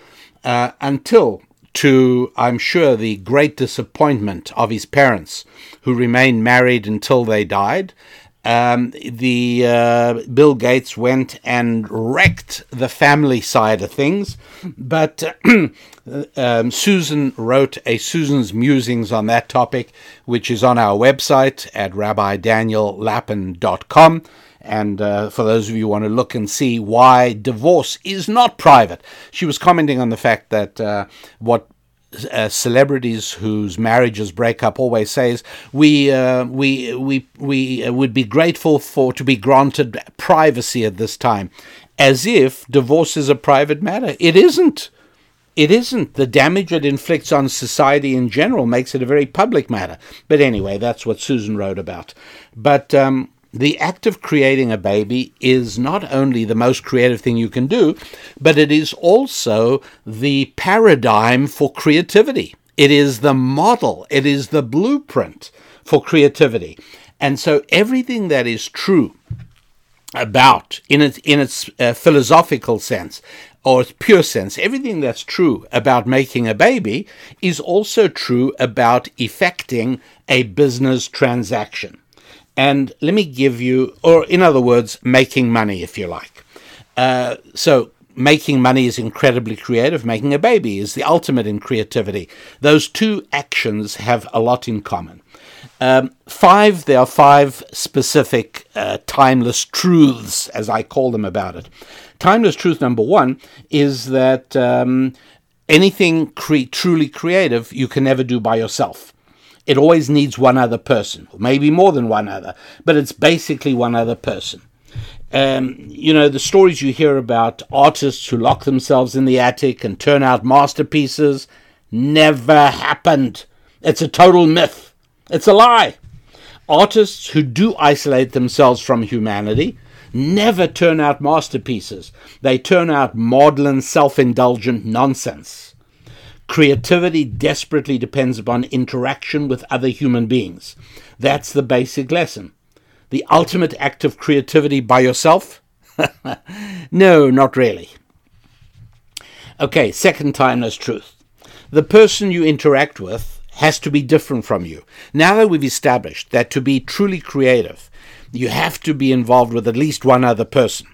uh, until, to I'm sure, the great disappointment of his parents, who remained married until they died um, the uh, Bill Gates went and wrecked the family side of things, but um, Susan wrote a Susan's musings on that topic, which is on our website at rabbidaniellapin.com. And uh, for those of you who want to look and see why divorce is not private, she was commenting on the fact that uh, what uh, celebrities whose marriages break up always says we uh, we we we uh, would be grateful for to be granted privacy at this time, as if divorce is a private matter. It isn't. It isn't. The damage it inflicts on society in general makes it a very public matter. But anyway, that's what Susan wrote about. But um, the act of creating a baby is not only the most creative thing you can do, but it is also the paradigm for creativity. It is the model, it is the blueprint for creativity. And so everything that is true about, in its, in its uh, philosophical sense, or its pure sense, everything that's true about making a baby is also true about effecting a business transaction. And let me give you, or in other words, making money, if you like. Uh, so, making money is incredibly creative. Making a baby is the ultimate in creativity. Those two actions have a lot in common. Um, five, there are five specific uh, timeless truths, as I call them, about it. Timeless truth number one is that um, anything cre- truly creative you can never do by yourself. It always needs one other person, or maybe more than one other, but it's basically one other person. Um, you know, the stories you hear about artists who lock themselves in the attic and turn out masterpieces never happened. It's a total myth. It's a lie. Artists who do isolate themselves from humanity never turn out masterpieces. They turn out maudlin, self indulgent nonsense. Creativity desperately depends upon interaction with other human beings. That's the basic lesson. The ultimate act of creativity by yourself? no, not really. Okay, second timeless truth. The person you interact with has to be different from you. Now that we've established that to be truly creative, you have to be involved with at least one other person,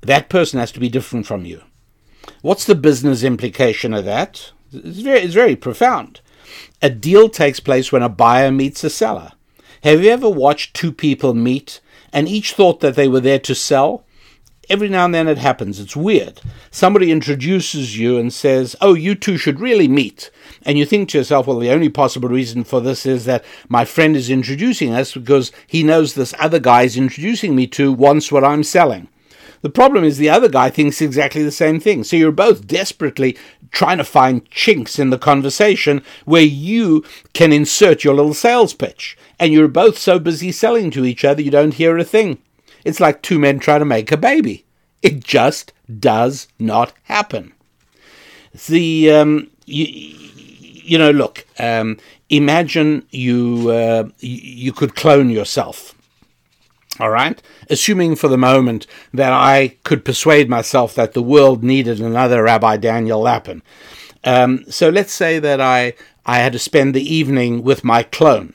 that person has to be different from you. What's the business implication of that? It's very, it's very profound. A deal takes place when a buyer meets a seller. Have you ever watched two people meet and each thought that they were there to sell? every now and then it happens. It's weird. Somebody introduces you and says, Oh, you two should really meet. And you think to yourself, Well, the only possible reason for this is that my friend is introducing us because he knows this other guy is introducing me to wants what I'm selling. The problem is the other guy thinks exactly the same thing. So you're both desperately trying to find chinks in the conversation where you can insert your little sales pitch. And you're both so busy selling to each other you don't hear a thing. It's like two men trying to make a baby. It just does not happen. The um, you, you know, look. Um, imagine you uh, you could clone yourself. All right, assuming for the moment that I could persuade myself that the world needed another Rabbi Daniel Lapin. Um, so let's say that I I had to spend the evening with my clone.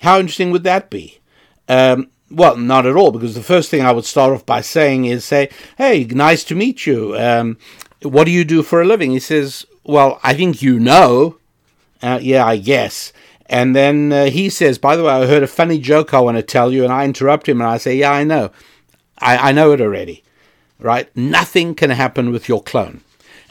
How interesting would that be? Um, well, not at all, because the first thing I would start off by saying is, say, hey, nice to meet you. Um, what do you do for a living? He says, well, I think you know. Uh, yeah, I guess. And then uh, he says, by the way, I heard a funny joke I want to tell you. And I interrupt him and I say, yeah, I know. I, I know it already. Right? Nothing can happen with your clone.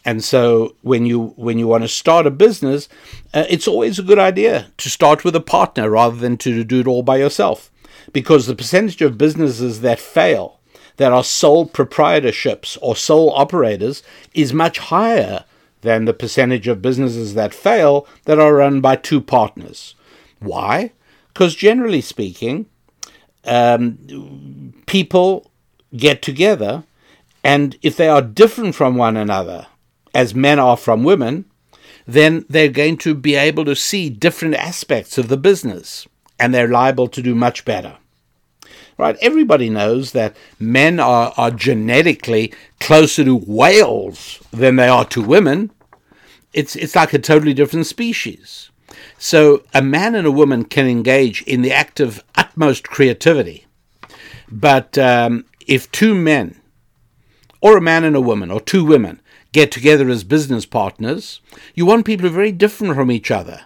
And so when you when you want to start a business, uh, it's always a good idea to start with a partner rather than to do it all by yourself because the percentage of businesses that fail, that are sole proprietorships or sole operators, is much higher than the percentage of businesses that fail that are run by two partners. Why? Because generally speaking, um, people get together, and if they are different from one another, as men are from women, then they're going to be able to see different aspects of the business and they're liable to do much better. Right? Everybody knows that men are, are genetically closer to whales than they are to women. It's, it's like a totally different species. So a man and a woman can engage in the act of utmost creativity. But um, if two men, or a man and a woman, or two women, get together as business partners, you want people very different from each other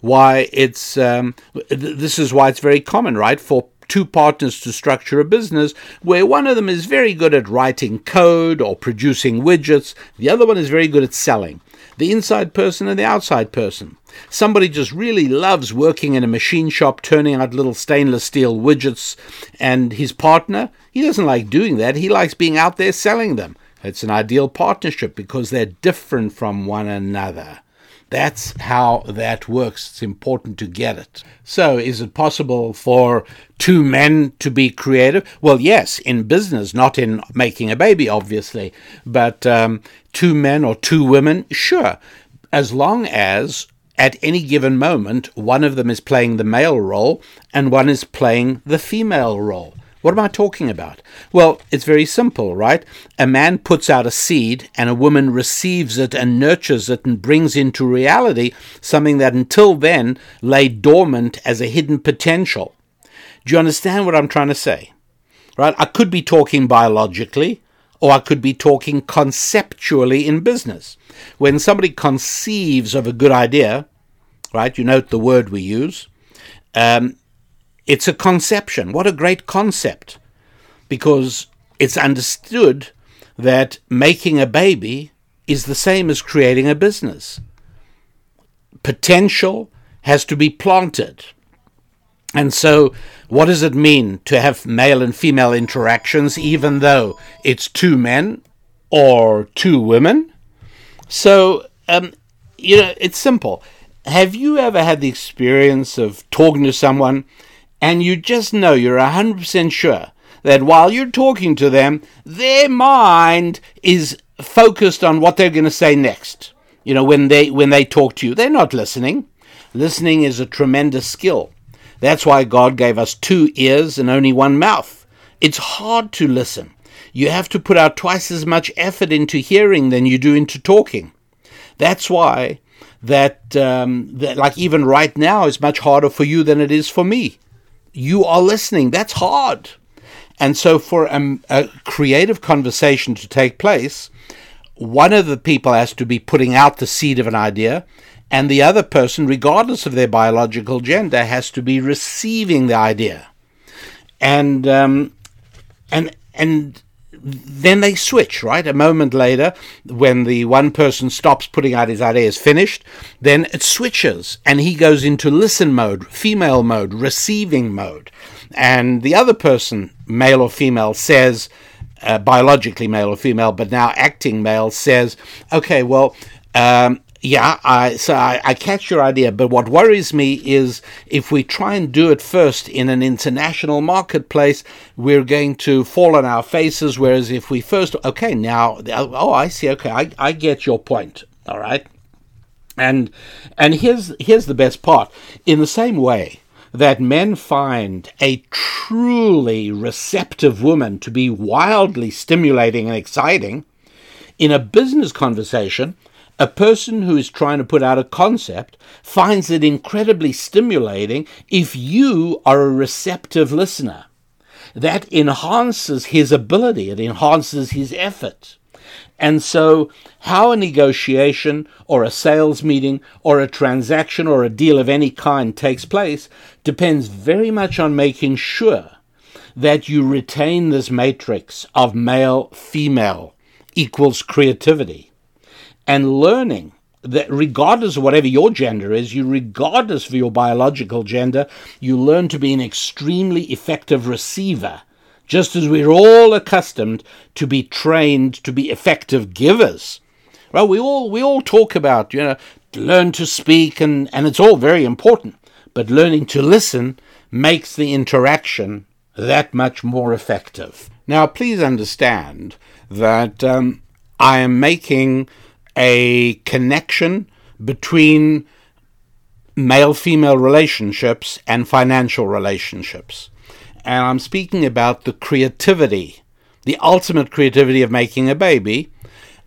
why it's um, th- this is why it's very common, right, for two partners to structure a business where one of them is very good at writing code or producing widgets, the other one is very good at selling. The inside person and the outside person. Somebody just really loves working in a machine shop turning out little stainless steel widgets, and his partner, he doesn't like doing that. He likes being out there selling them. It's an ideal partnership because they're different from one another. That's how that works. It's important to get it. So, is it possible for two men to be creative? Well, yes, in business, not in making a baby, obviously, but um, two men or two women, sure, as long as at any given moment one of them is playing the male role and one is playing the female role. What am I talking about? Well, it's very simple, right? A man puts out a seed and a woman receives it and nurtures it and brings into reality something that until then lay dormant as a hidden potential. Do you understand what I'm trying to say? Right? I could be talking biologically or I could be talking conceptually in business. When somebody conceives of a good idea, right? You note the word we use. Um, it's a conception. What a great concept! Because it's understood that making a baby is the same as creating a business. Potential has to be planted. And so, what does it mean to have male and female interactions, even though it's two men or two women? So, um, you know, it's simple. Have you ever had the experience of talking to someone and you just know you're 100% sure that while you're talking to them, their mind is focused on what they're going to say next. You know, when they when they talk to you, they're not listening. Listening is a tremendous skill. That's why God gave us two ears and only one mouth. It's hard to listen. You have to put out twice as much effort into hearing than you do into talking. That's why that, um, that like even right now is much harder for you than it is for me you are listening. That's hard. And so, for a, a, creative conversation to take place, one of the people has to be putting out the seed of an idea, and the other person, regardless of their biological gender, has to be receiving the idea. And um, and and then they switch, right? A moment later, when the one person stops putting out his ideas, finished, then it switches and he goes into listen mode, female mode, receiving mode. And the other person, male or female, says, uh, biologically male or female, but now acting male, says, okay, well, um, yeah, I, so I, I, catch your idea, but what worries me is if we try and do it first in an international marketplace, we're going to fall on our faces. Whereas if we first, okay, now, oh, I see, okay, I, I get your point, all right. And and here's here's the best part. In the same way that men find a truly receptive woman to be wildly stimulating and exciting, in a business conversation a person who is trying to put out a concept finds it incredibly stimulating if you are a receptive listener. That enhances his ability, it enhances his effort. And so, how a negotiation or a sales meeting or a transaction or a deal of any kind takes place depends very much on making sure that you retain this matrix of male female equals creativity and learning that regardless of whatever your gender is, you regardless of your biological gender, you learn to be an extremely effective receiver, just as we're all accustomed to be trained to be effective givers. Well, we all we all talk about, you know, learn to speak and, and it's all very important. But learning to listen makes the interaction that much more effective. Now, please understand that um, I am making a connection between male female relationships and financial relationships. And I'm speaking about the creativity, the ultimate creativity of making a baby,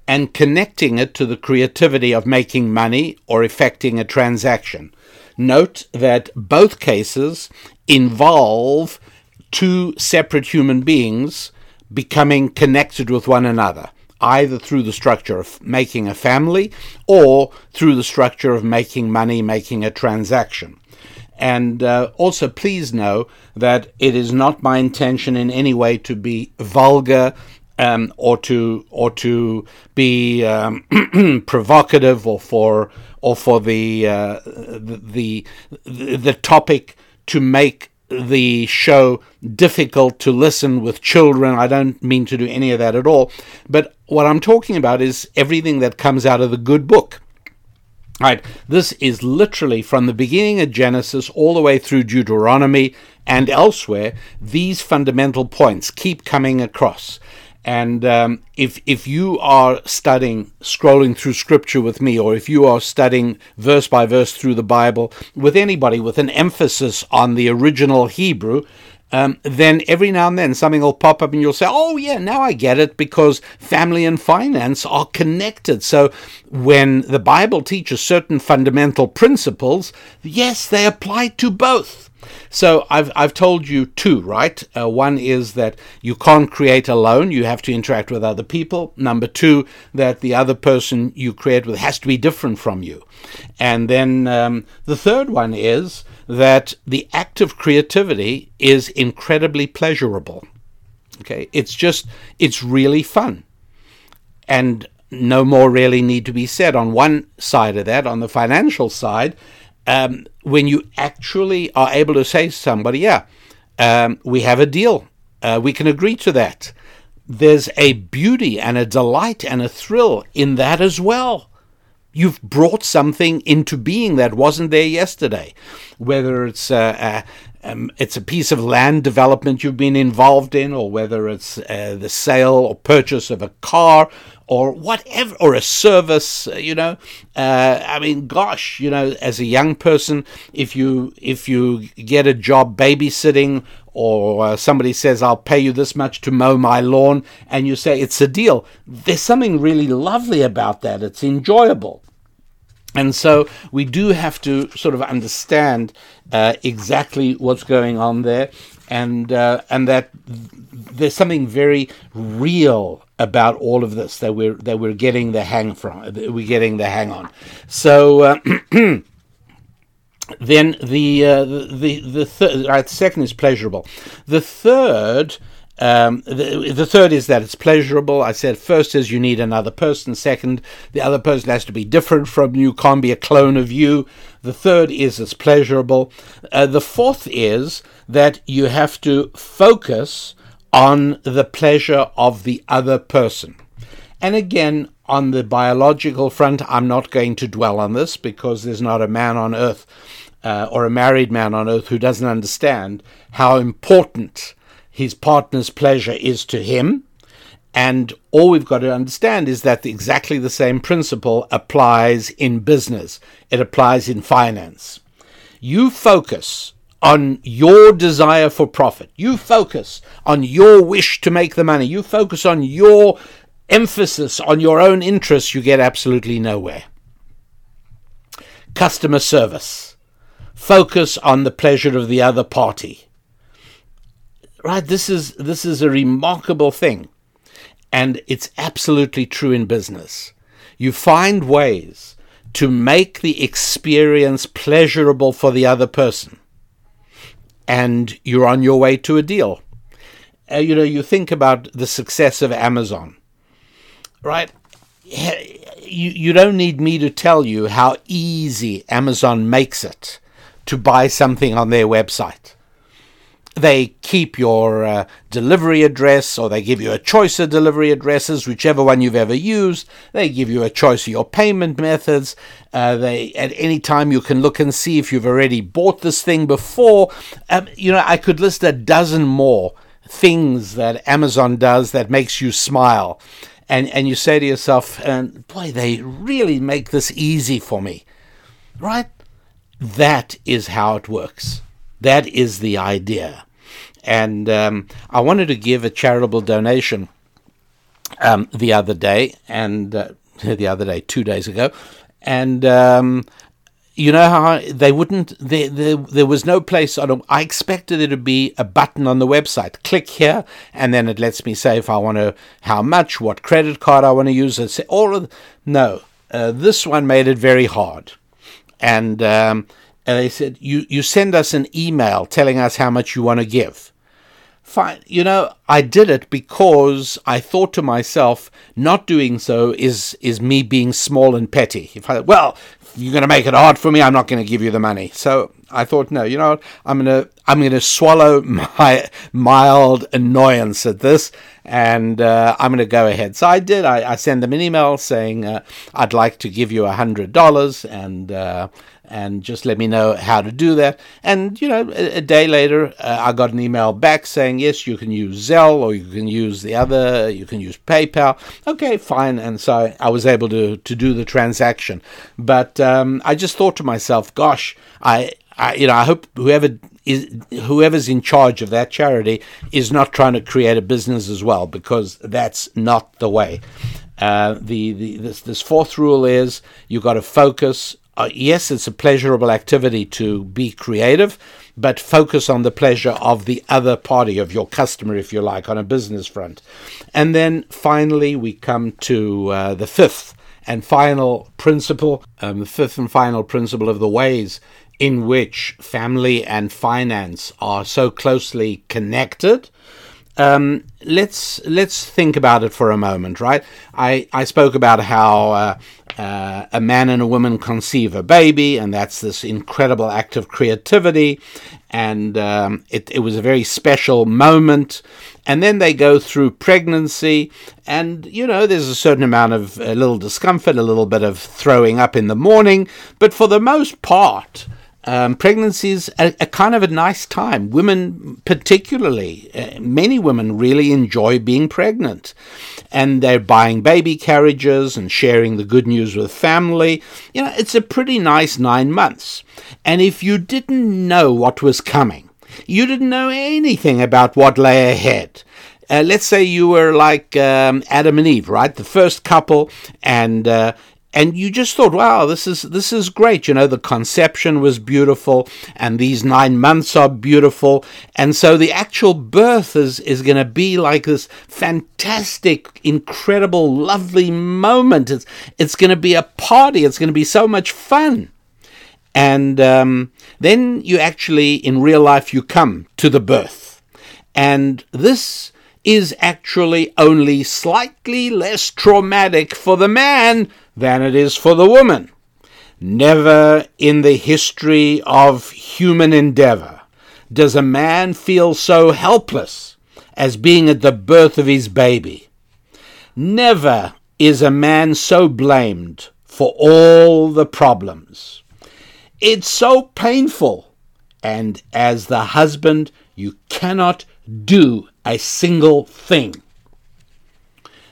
and connecting it to the creativity of making money or effecting a transaction. Note that both cases involve two separate human beings becoming connected with one another either through the structure of making a family or through the structure of making money, making a transaction. And uh, also, please know that it is not my intention in any way to be vulgar um, or to or to be um, provocative or for or for the, uh, the the the topic to make the show difficult to listen with children. I don't mean to do any of that at all. But what I'm talking about is everything that comes out of the good book. Right, this is literally from the beginning of Genesis all the way through Deuteronomy and elsewhere. These fundamental points keep coming across. And um, if if you are studying, scrolling through Scripture with me, or if you are studying verse by verse through the Bible with anybody with an emphasis on the original Hebrew, um, then every now and then something will pop up and you'll say, oh, yeah, now I get it because family and finance are connected. So when the Bible teaches certain fundamental principles, yes, they apply to both. So I've I've told you two, right? Uh, one is that you can't create alone; you have to interact with other people. Number two, that the other person you create with has to be different from you. And then um, the third one is that the act of creativity is incredibly pleasurable. Okay, it's just it's really fun, and no more really need to be said on one side of that. On the financial side um, when you actually are able to say to somebody, yeah, um, we have a deal, uh, we can agree to that. There's a beauty and a delight and a thrill in that as well. You've brought something into being that wasn't there yesterday, whether it's uh, um, it's a piece of land development you've been involved in, or whether it's uh, the sale or purchase of a car, or whatever, or a service. Uh, you know, uh, I mean, gosh, you know, as a young person, if you if you get a job babysitting, or uh, somebody says, "I'll pay you this much to mow my lawn," and you say it's a deal, there's something really lovely about that. It's enjoyable. And so we do have to sort of understand uh, exactly what's going on there, and uh, and that there's something very real about all of this that we're that we're getting the hang from. We're getting the hang on. So. Uh, then the, uh, the the third, right, second is pleasurable. The third Um, the, the, third is that it's pleasurable. I said first is you need another person. Second, the other person has to be different from you, can't be a clone of you. The third is it's pleasurable. Uh, the fourth is that you have to focus on the pleasure of the other person. And again, on the biological front, I'm not going to dwell on this because there's not a man on earth uh, or a married man on earth who doesn't understand how important his partner's pleasure is to him. And all we've got to understand is that exactly the same principle applies in business, it applies in finance. You focus on your desire for profit, you focus on your wish to make the money, you focus on your emphasis on your own interests, you get absolutely nowhere. Customer service. Focus on the pleasure of the other party. Right, this is this is a remarkable thing. And it's absolutely true in business. You find ways to make the experience pleasurable for the other person. And you're on your way to a deal. Uh, you know, you think about the success of Amazon right? You, you don't need me to tell you how easy Amazon makes it to buy something on their website. They keep your uh, delivery address, or they give you a choice of delivery addresses, whichever one you've ever used. They give you a choice of your payment methods. Uh, they at any time you can look and see if you've already bought this thing before. Um, you know, I could list a dozen more things that Amazon does that makes you smile and and you say to yourself, and boy, they really make this easy for me, right? That is how it works. That is the idea. And um, I wanted to give a charitable donation um, the other day, and uh, the other day, two days ago, and um, you know how they wouldn't there, there, there was no place on I expected there to be a button on the website. Click here and then it lets me say if I want to how much what credit card I want to use it's all of no. Uh, this one made it very hard. And um, and they said you you send us an email telling us how much you want to give fine you know I did it because I thought to myself not doing so is is me being small and petty if I well you're going to make it hard for me. I'm not going to give you the money. So I thought, no, you know? I'm going to I'm going to swallow my mild annoyance at this, and uh, I'm going to go ahead. So I did. I, I sent them an email saying uh, I'd like to give you a hundred dollars, and uh, and just let me know how to do that. And you know, a, a day later, uh, I got an email back saying yes, you can use Zelle or you can use the other, you can use PayPal. Okay, fine. And so I was able to to do the transaction. But um, I just thought to myself, gosh, I. I, you know, I hope whoever is whoever's in charge of that charity is not trying to create a business as well, because that's not the way. Uh, the, the this, this fourth rule is you've got to focus uh, yes, it's a pleasurable activity to be creative, but focus on the pleasure of the other party, of your customer, if you like, on a business front. And then finally, we come to uh, the fifth and final principle, um, the fifth and final principle of the ways in which family and finance are so closely connected. Um, let's let's think about it for a moment, right? I, I spoke about how uh, uh, a man and a woman conceive a baby, and that's this incredible act of creativity. And um, it, it was a very special moment. And then they go through pregnancy, and you know, there's a certain amount of a little discomfort, a little bit of throwing up in the morning, but for the most part, um, pregnancy is a, a, kind of a nice time. Women, particularly, uh, many women really enjoy being pregnant. And they're buying baby carriages and sharing the good news with family. You know, it's a pretty nice nine months. And if you didn't know what was coming, you didn't know anything about what lay ahead. Uh, let's say you were like um, Adam and Eve, right? The first couple, and uh, and you just thought, wow, this is this is great. You know, the conception was beautiful, and these nine months are beautiful, and so the actual birth is is going to be like this fantastic, incredible, lovely moment. It's it's going to be a party. It's going to be so much fun, and um, then you actually, in real life, you come to the birth, and this is actually only slightly less traumatic for the man than it is for the woman. Never in the history of human endeavor does a man feel so helpless as being at the birth of his baby. Never is a man so blamed for all the problems. It's so painful, and as the husband, you cannot do a single thing.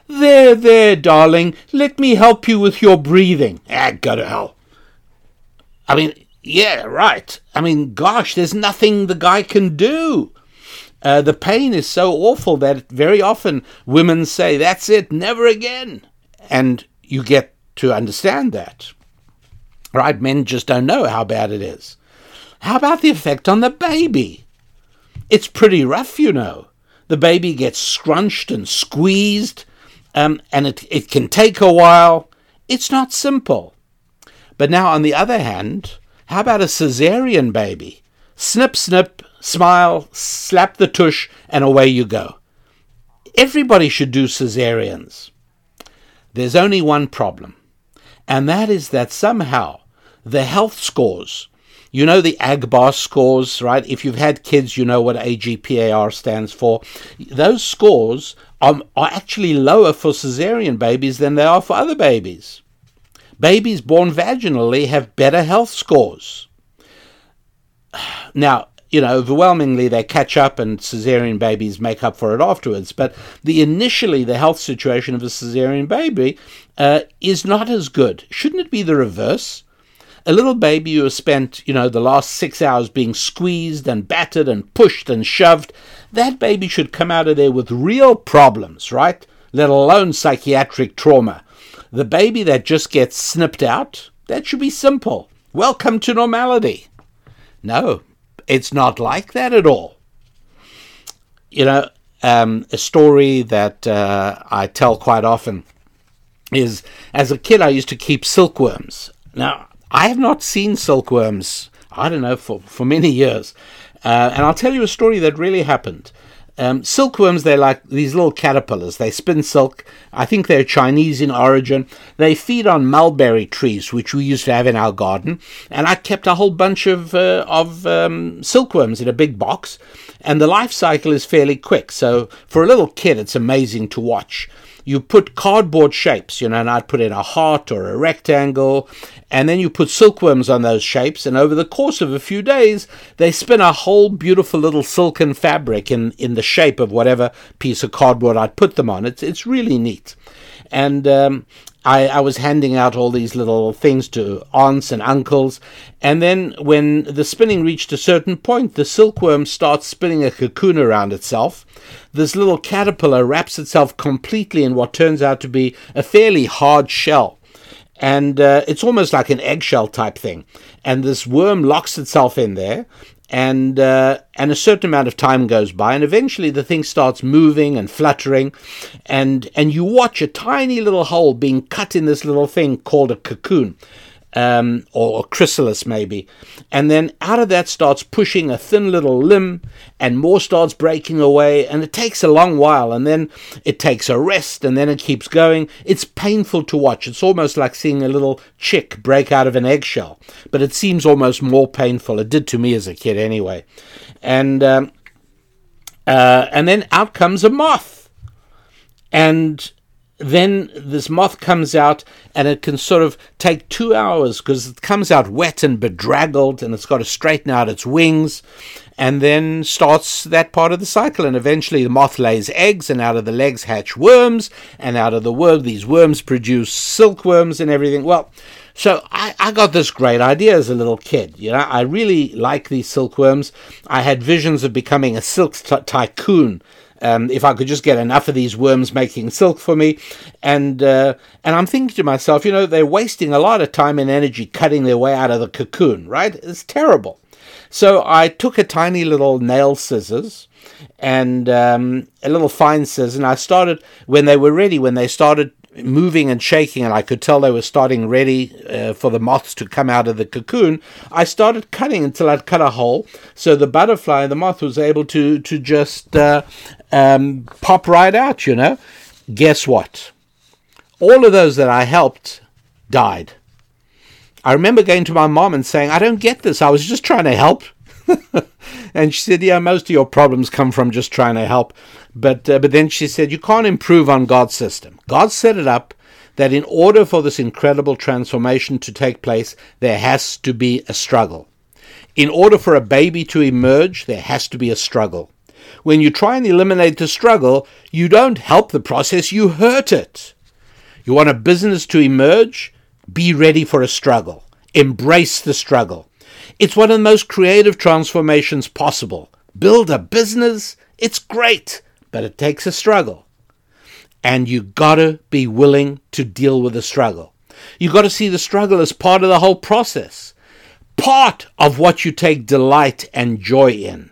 There, there, darling, let me help you with your breathing. Ah, go to hell. I mean, yeah, right. I mean, gosh, there's nothing the guy can do. Uh, the pain is so awful that very often women say, That's it, never again. And you get to understand that. Right? Men just don't know how bad it is. How about the effect on the baby? It's pretty rough, you know. The baby gets scrunched and squeezed, um, and it, it can take a while. It's not simple. But now, on the other hand, how about a cesarean baby? Snip, snip, smile, slap the tush, and away you go. Everybody should do cesareans. There's only one problem, and that is that somehow the health scores, you know the APGAR scores, right? If you've had kids, you know what APGAR stands for. Those scores are, are actually lower for cesarean babies than they are for other babies. Babies born vaginally have better health scores. Now, you know, overwhelmingly they catch up and cesarean babies make up for it afterwards. But the initially the health situation of a cesarean baby uh, is not as good. Shouldn't it be the reverse? A little baby who has spent, you know, the last six hours being squeezed and battered and pushed and shoved, that baby should come out of there with real problems, right? Let alone psychiatric trauma. The baby that just gets snipped out, that should be simple. Welcome to normality. No, it's not like that at all. You know, um, a story that uh, I tell quite often is as a kid, I used to keep silkworms. Now, I have not seen silkworms, I don't know, for, for many years. Uh, and I'll tell you a story that really happened. Um, silkworms, they're like these little caterpillars. They spin silk. I think they're Chinese in origin. They feed on mulberry trees, which we used to have in our garden. And I kept a whole bunch of, uh, of um, silkworms in a big box. And the life cycle is fairly quick. So for a little kid, it's amazing to watch you put cardboard shapes, you know, and I'd put in a heart or a rectangle, and then you put silkworms on those shapes, and over the course of a few days, they spin a whole beautiful little silken fabric in, in the shape of whatever piece of cardboard I'd put them on. It's, it's really neat. And um, I, I, was handing out all these little things to aunts and uncles. And then, when the spinning reached a certain point, the silkworm starts spinning a cocoon around itself. This little caterpillar wraps itself completely in what turns out to be a fairly hard shell. And uh, it's almost like an eggshell type thing. And this worm locks itself in there, and uh, and a certain amount of time goes by, and eventually the thing starts moving and fluttering, and and you watch a tiny little hole being cut in this little thing called a cocoon, um, or a chrysalis maybe. And then out of that starts pushing a thin little limb, and more starts breaking away. And it takes a long while, and then it takes a rest, and then it keeps going. It's painful to watch. It's almost like seeing a little chick break out of an eggshell, but it seems almost more painful. It did to me as a kid anyway. And um, uh, and then out comes a moth, and then this moth comes out and it can sort of take two hours because it comes out wet and bedraggled and it's got to straighten out its wings and then starts that part of the cycle and eventually the moth lays eggs and out of the legs hatch worms and out of the worm these worms produce silkworms and everything well so I, I got this great idea as a little kid. You know, I really like these silkworms. I had visions of becoming a silk t- tycoon um, if I could just get enough of these worms making silk for me. And uh, and I'm thinking to myself, you know, they're wasting a lot of time and energy cutting their way out of the cocoon, right? It's terrible. So I took a tiny little nail scissors and um, a little fine scissors, and I started when they were ready. When they started moving and shaking, and I could tell they were starting ready uh, for the moths to come out of the cocoon, I started cutting until I'd cut a hole so the butterfly, the moth, was able to, to just uh, um, pop right out, you know. Guess what? All of those that I helped died. I remember going to my mom and saying, I don't get this. I was just trying to help. and she said, Yeah, most of your problems come from just trying to help. But, uh, but then she said, You can't improve on God's system. God set it up that in order for this incredible transformation to take place, there has to be a struggle. In order for a baby to emerge, there has to be a struggle. When you try and eliminate the struggle, you don't help the process, you hurt it. You want a business to emerge? Be ready for a struggle. Embrace the struggle. It's one of the most creative transformations possible. Build a business, it's great, but it takes a struggle. And you gotta be willing to deal with the struggle. You gotta see the struggle as part of the whole process, part of what you take delight and joy in.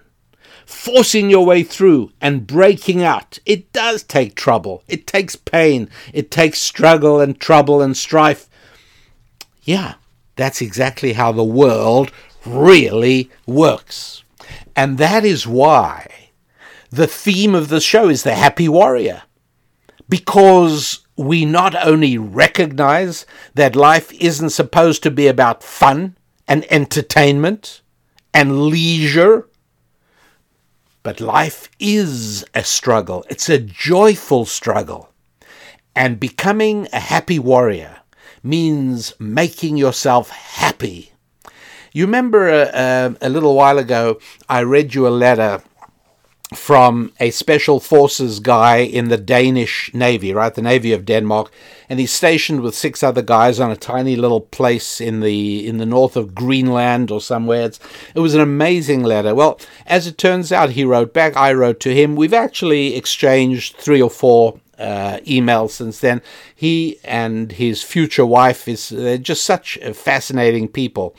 Forcing your way through and breaking out. It does take trouble. It takes pain. It takes struggle and trouble and strife. Yeah, that's exactly how the world really works. And that is why the theme of the show is the happy warrior. Because we not only recognize that life isn't supposed to be about fun and entertainment and leisure, but life is a struggle. It's a joyful struggle. And becoming a happy warrior means making yourself happy you remember uh, uh, a little while ago, I read you a letter from a special forces guy in the Danish Navy, right? The Navy of Denmark, and he's stationed with six other guys on a tiny little place in the in the north of Greenland or somewhere. It's, it was an amazing letter. Well, as it turns out, he wrote back. I wrote to him. We've actually exchanged three or four uh, emails since then. He and his future wife is they're just such fascinating people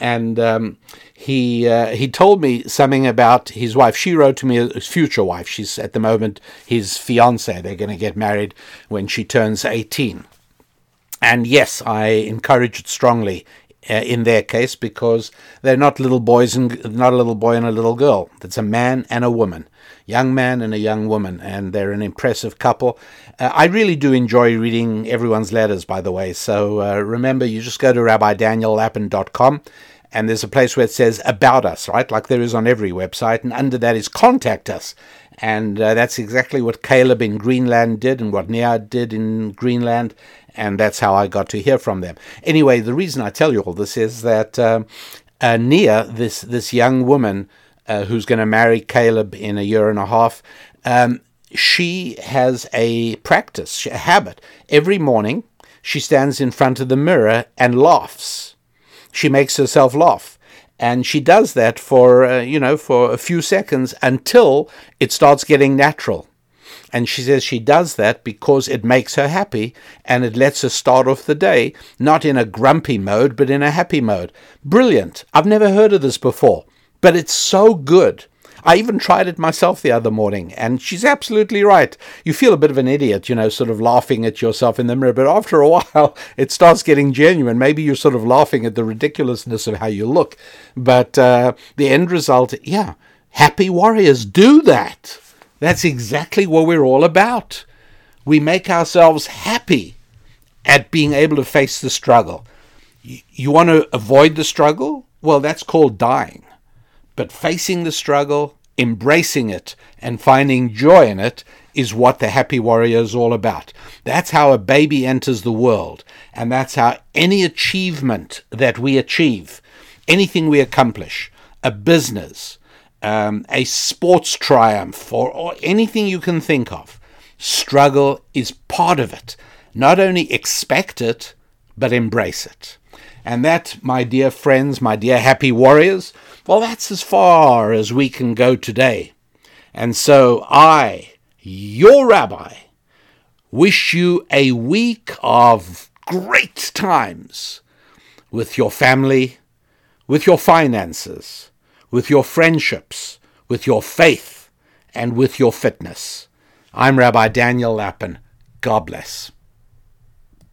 and um, he uh, he told me something about his wife. She wrote to me his future wife. She's at the moment his fiance. They're going to get married when she turns eighteen. And yes, I encourage it strongly uh, in their case because they're not little boys and not a little boy and a little girl. It's a man and a woman, young man and a young woman, and they're an impressive couple. Uh, I really do enjoy reading everyone's letters, by the way. So uh, remember, you just go to rabbidaniellapin.com and there's a place where it says about us, right? Like there is on every website, and under that is contact us. And uh, that's exactly what Caleb in Greenland did and what Nia did in Greenland. And that's how I got to hear from them. Anyway, the reason I tell you all this is that um, uh, Nia, this, this young woman uh, who's going to marry Caleb in a year and a half, um, she has a practice, a habit. Every morning, she stands in front of the mirror and laughs she makes herself laugh. And she does that for, uh, you know, for a few seconds until it starts getting natural. And she says she does that because it makes her happy and it lets her start off the day not in a grumpy mode, but in a happy mode. Brilliant. I've never heard of this before, but it's so good. I even tried it myself the other morning, and she's absolutely right. You feel a bit of an idiot, you know, sort of laughing at yourself in the mirror, but after a while, it starts getting genuine. Maybe you're sort of laughing at the ridiculousness of how you look, but uh, the end result, yeah, happy warriors do that. That's exactly what we're all about. We make ourselves happy at being able to face the struggle. You want to avoid the struggle? Well, that's called dying. But facing the struggle, embracing it, and finding joy in it is what the happy warrior is all about. That's how a baby enters the world, and that's how any achievement that we achieve, anything we accomplish, a business, um, a sports triumph, or, or anything you can think of, struggle is part of it. Not only expect it, but embrace it. And that, my dear friends, my dear happy warriors, well, that's as far as we can go today. And so I, your rabbi, wish you a week of great times with your family, with your finances, with your friendships, with your faith, and with your fitness. I'm Rabbi Daniel Lapin. God bless.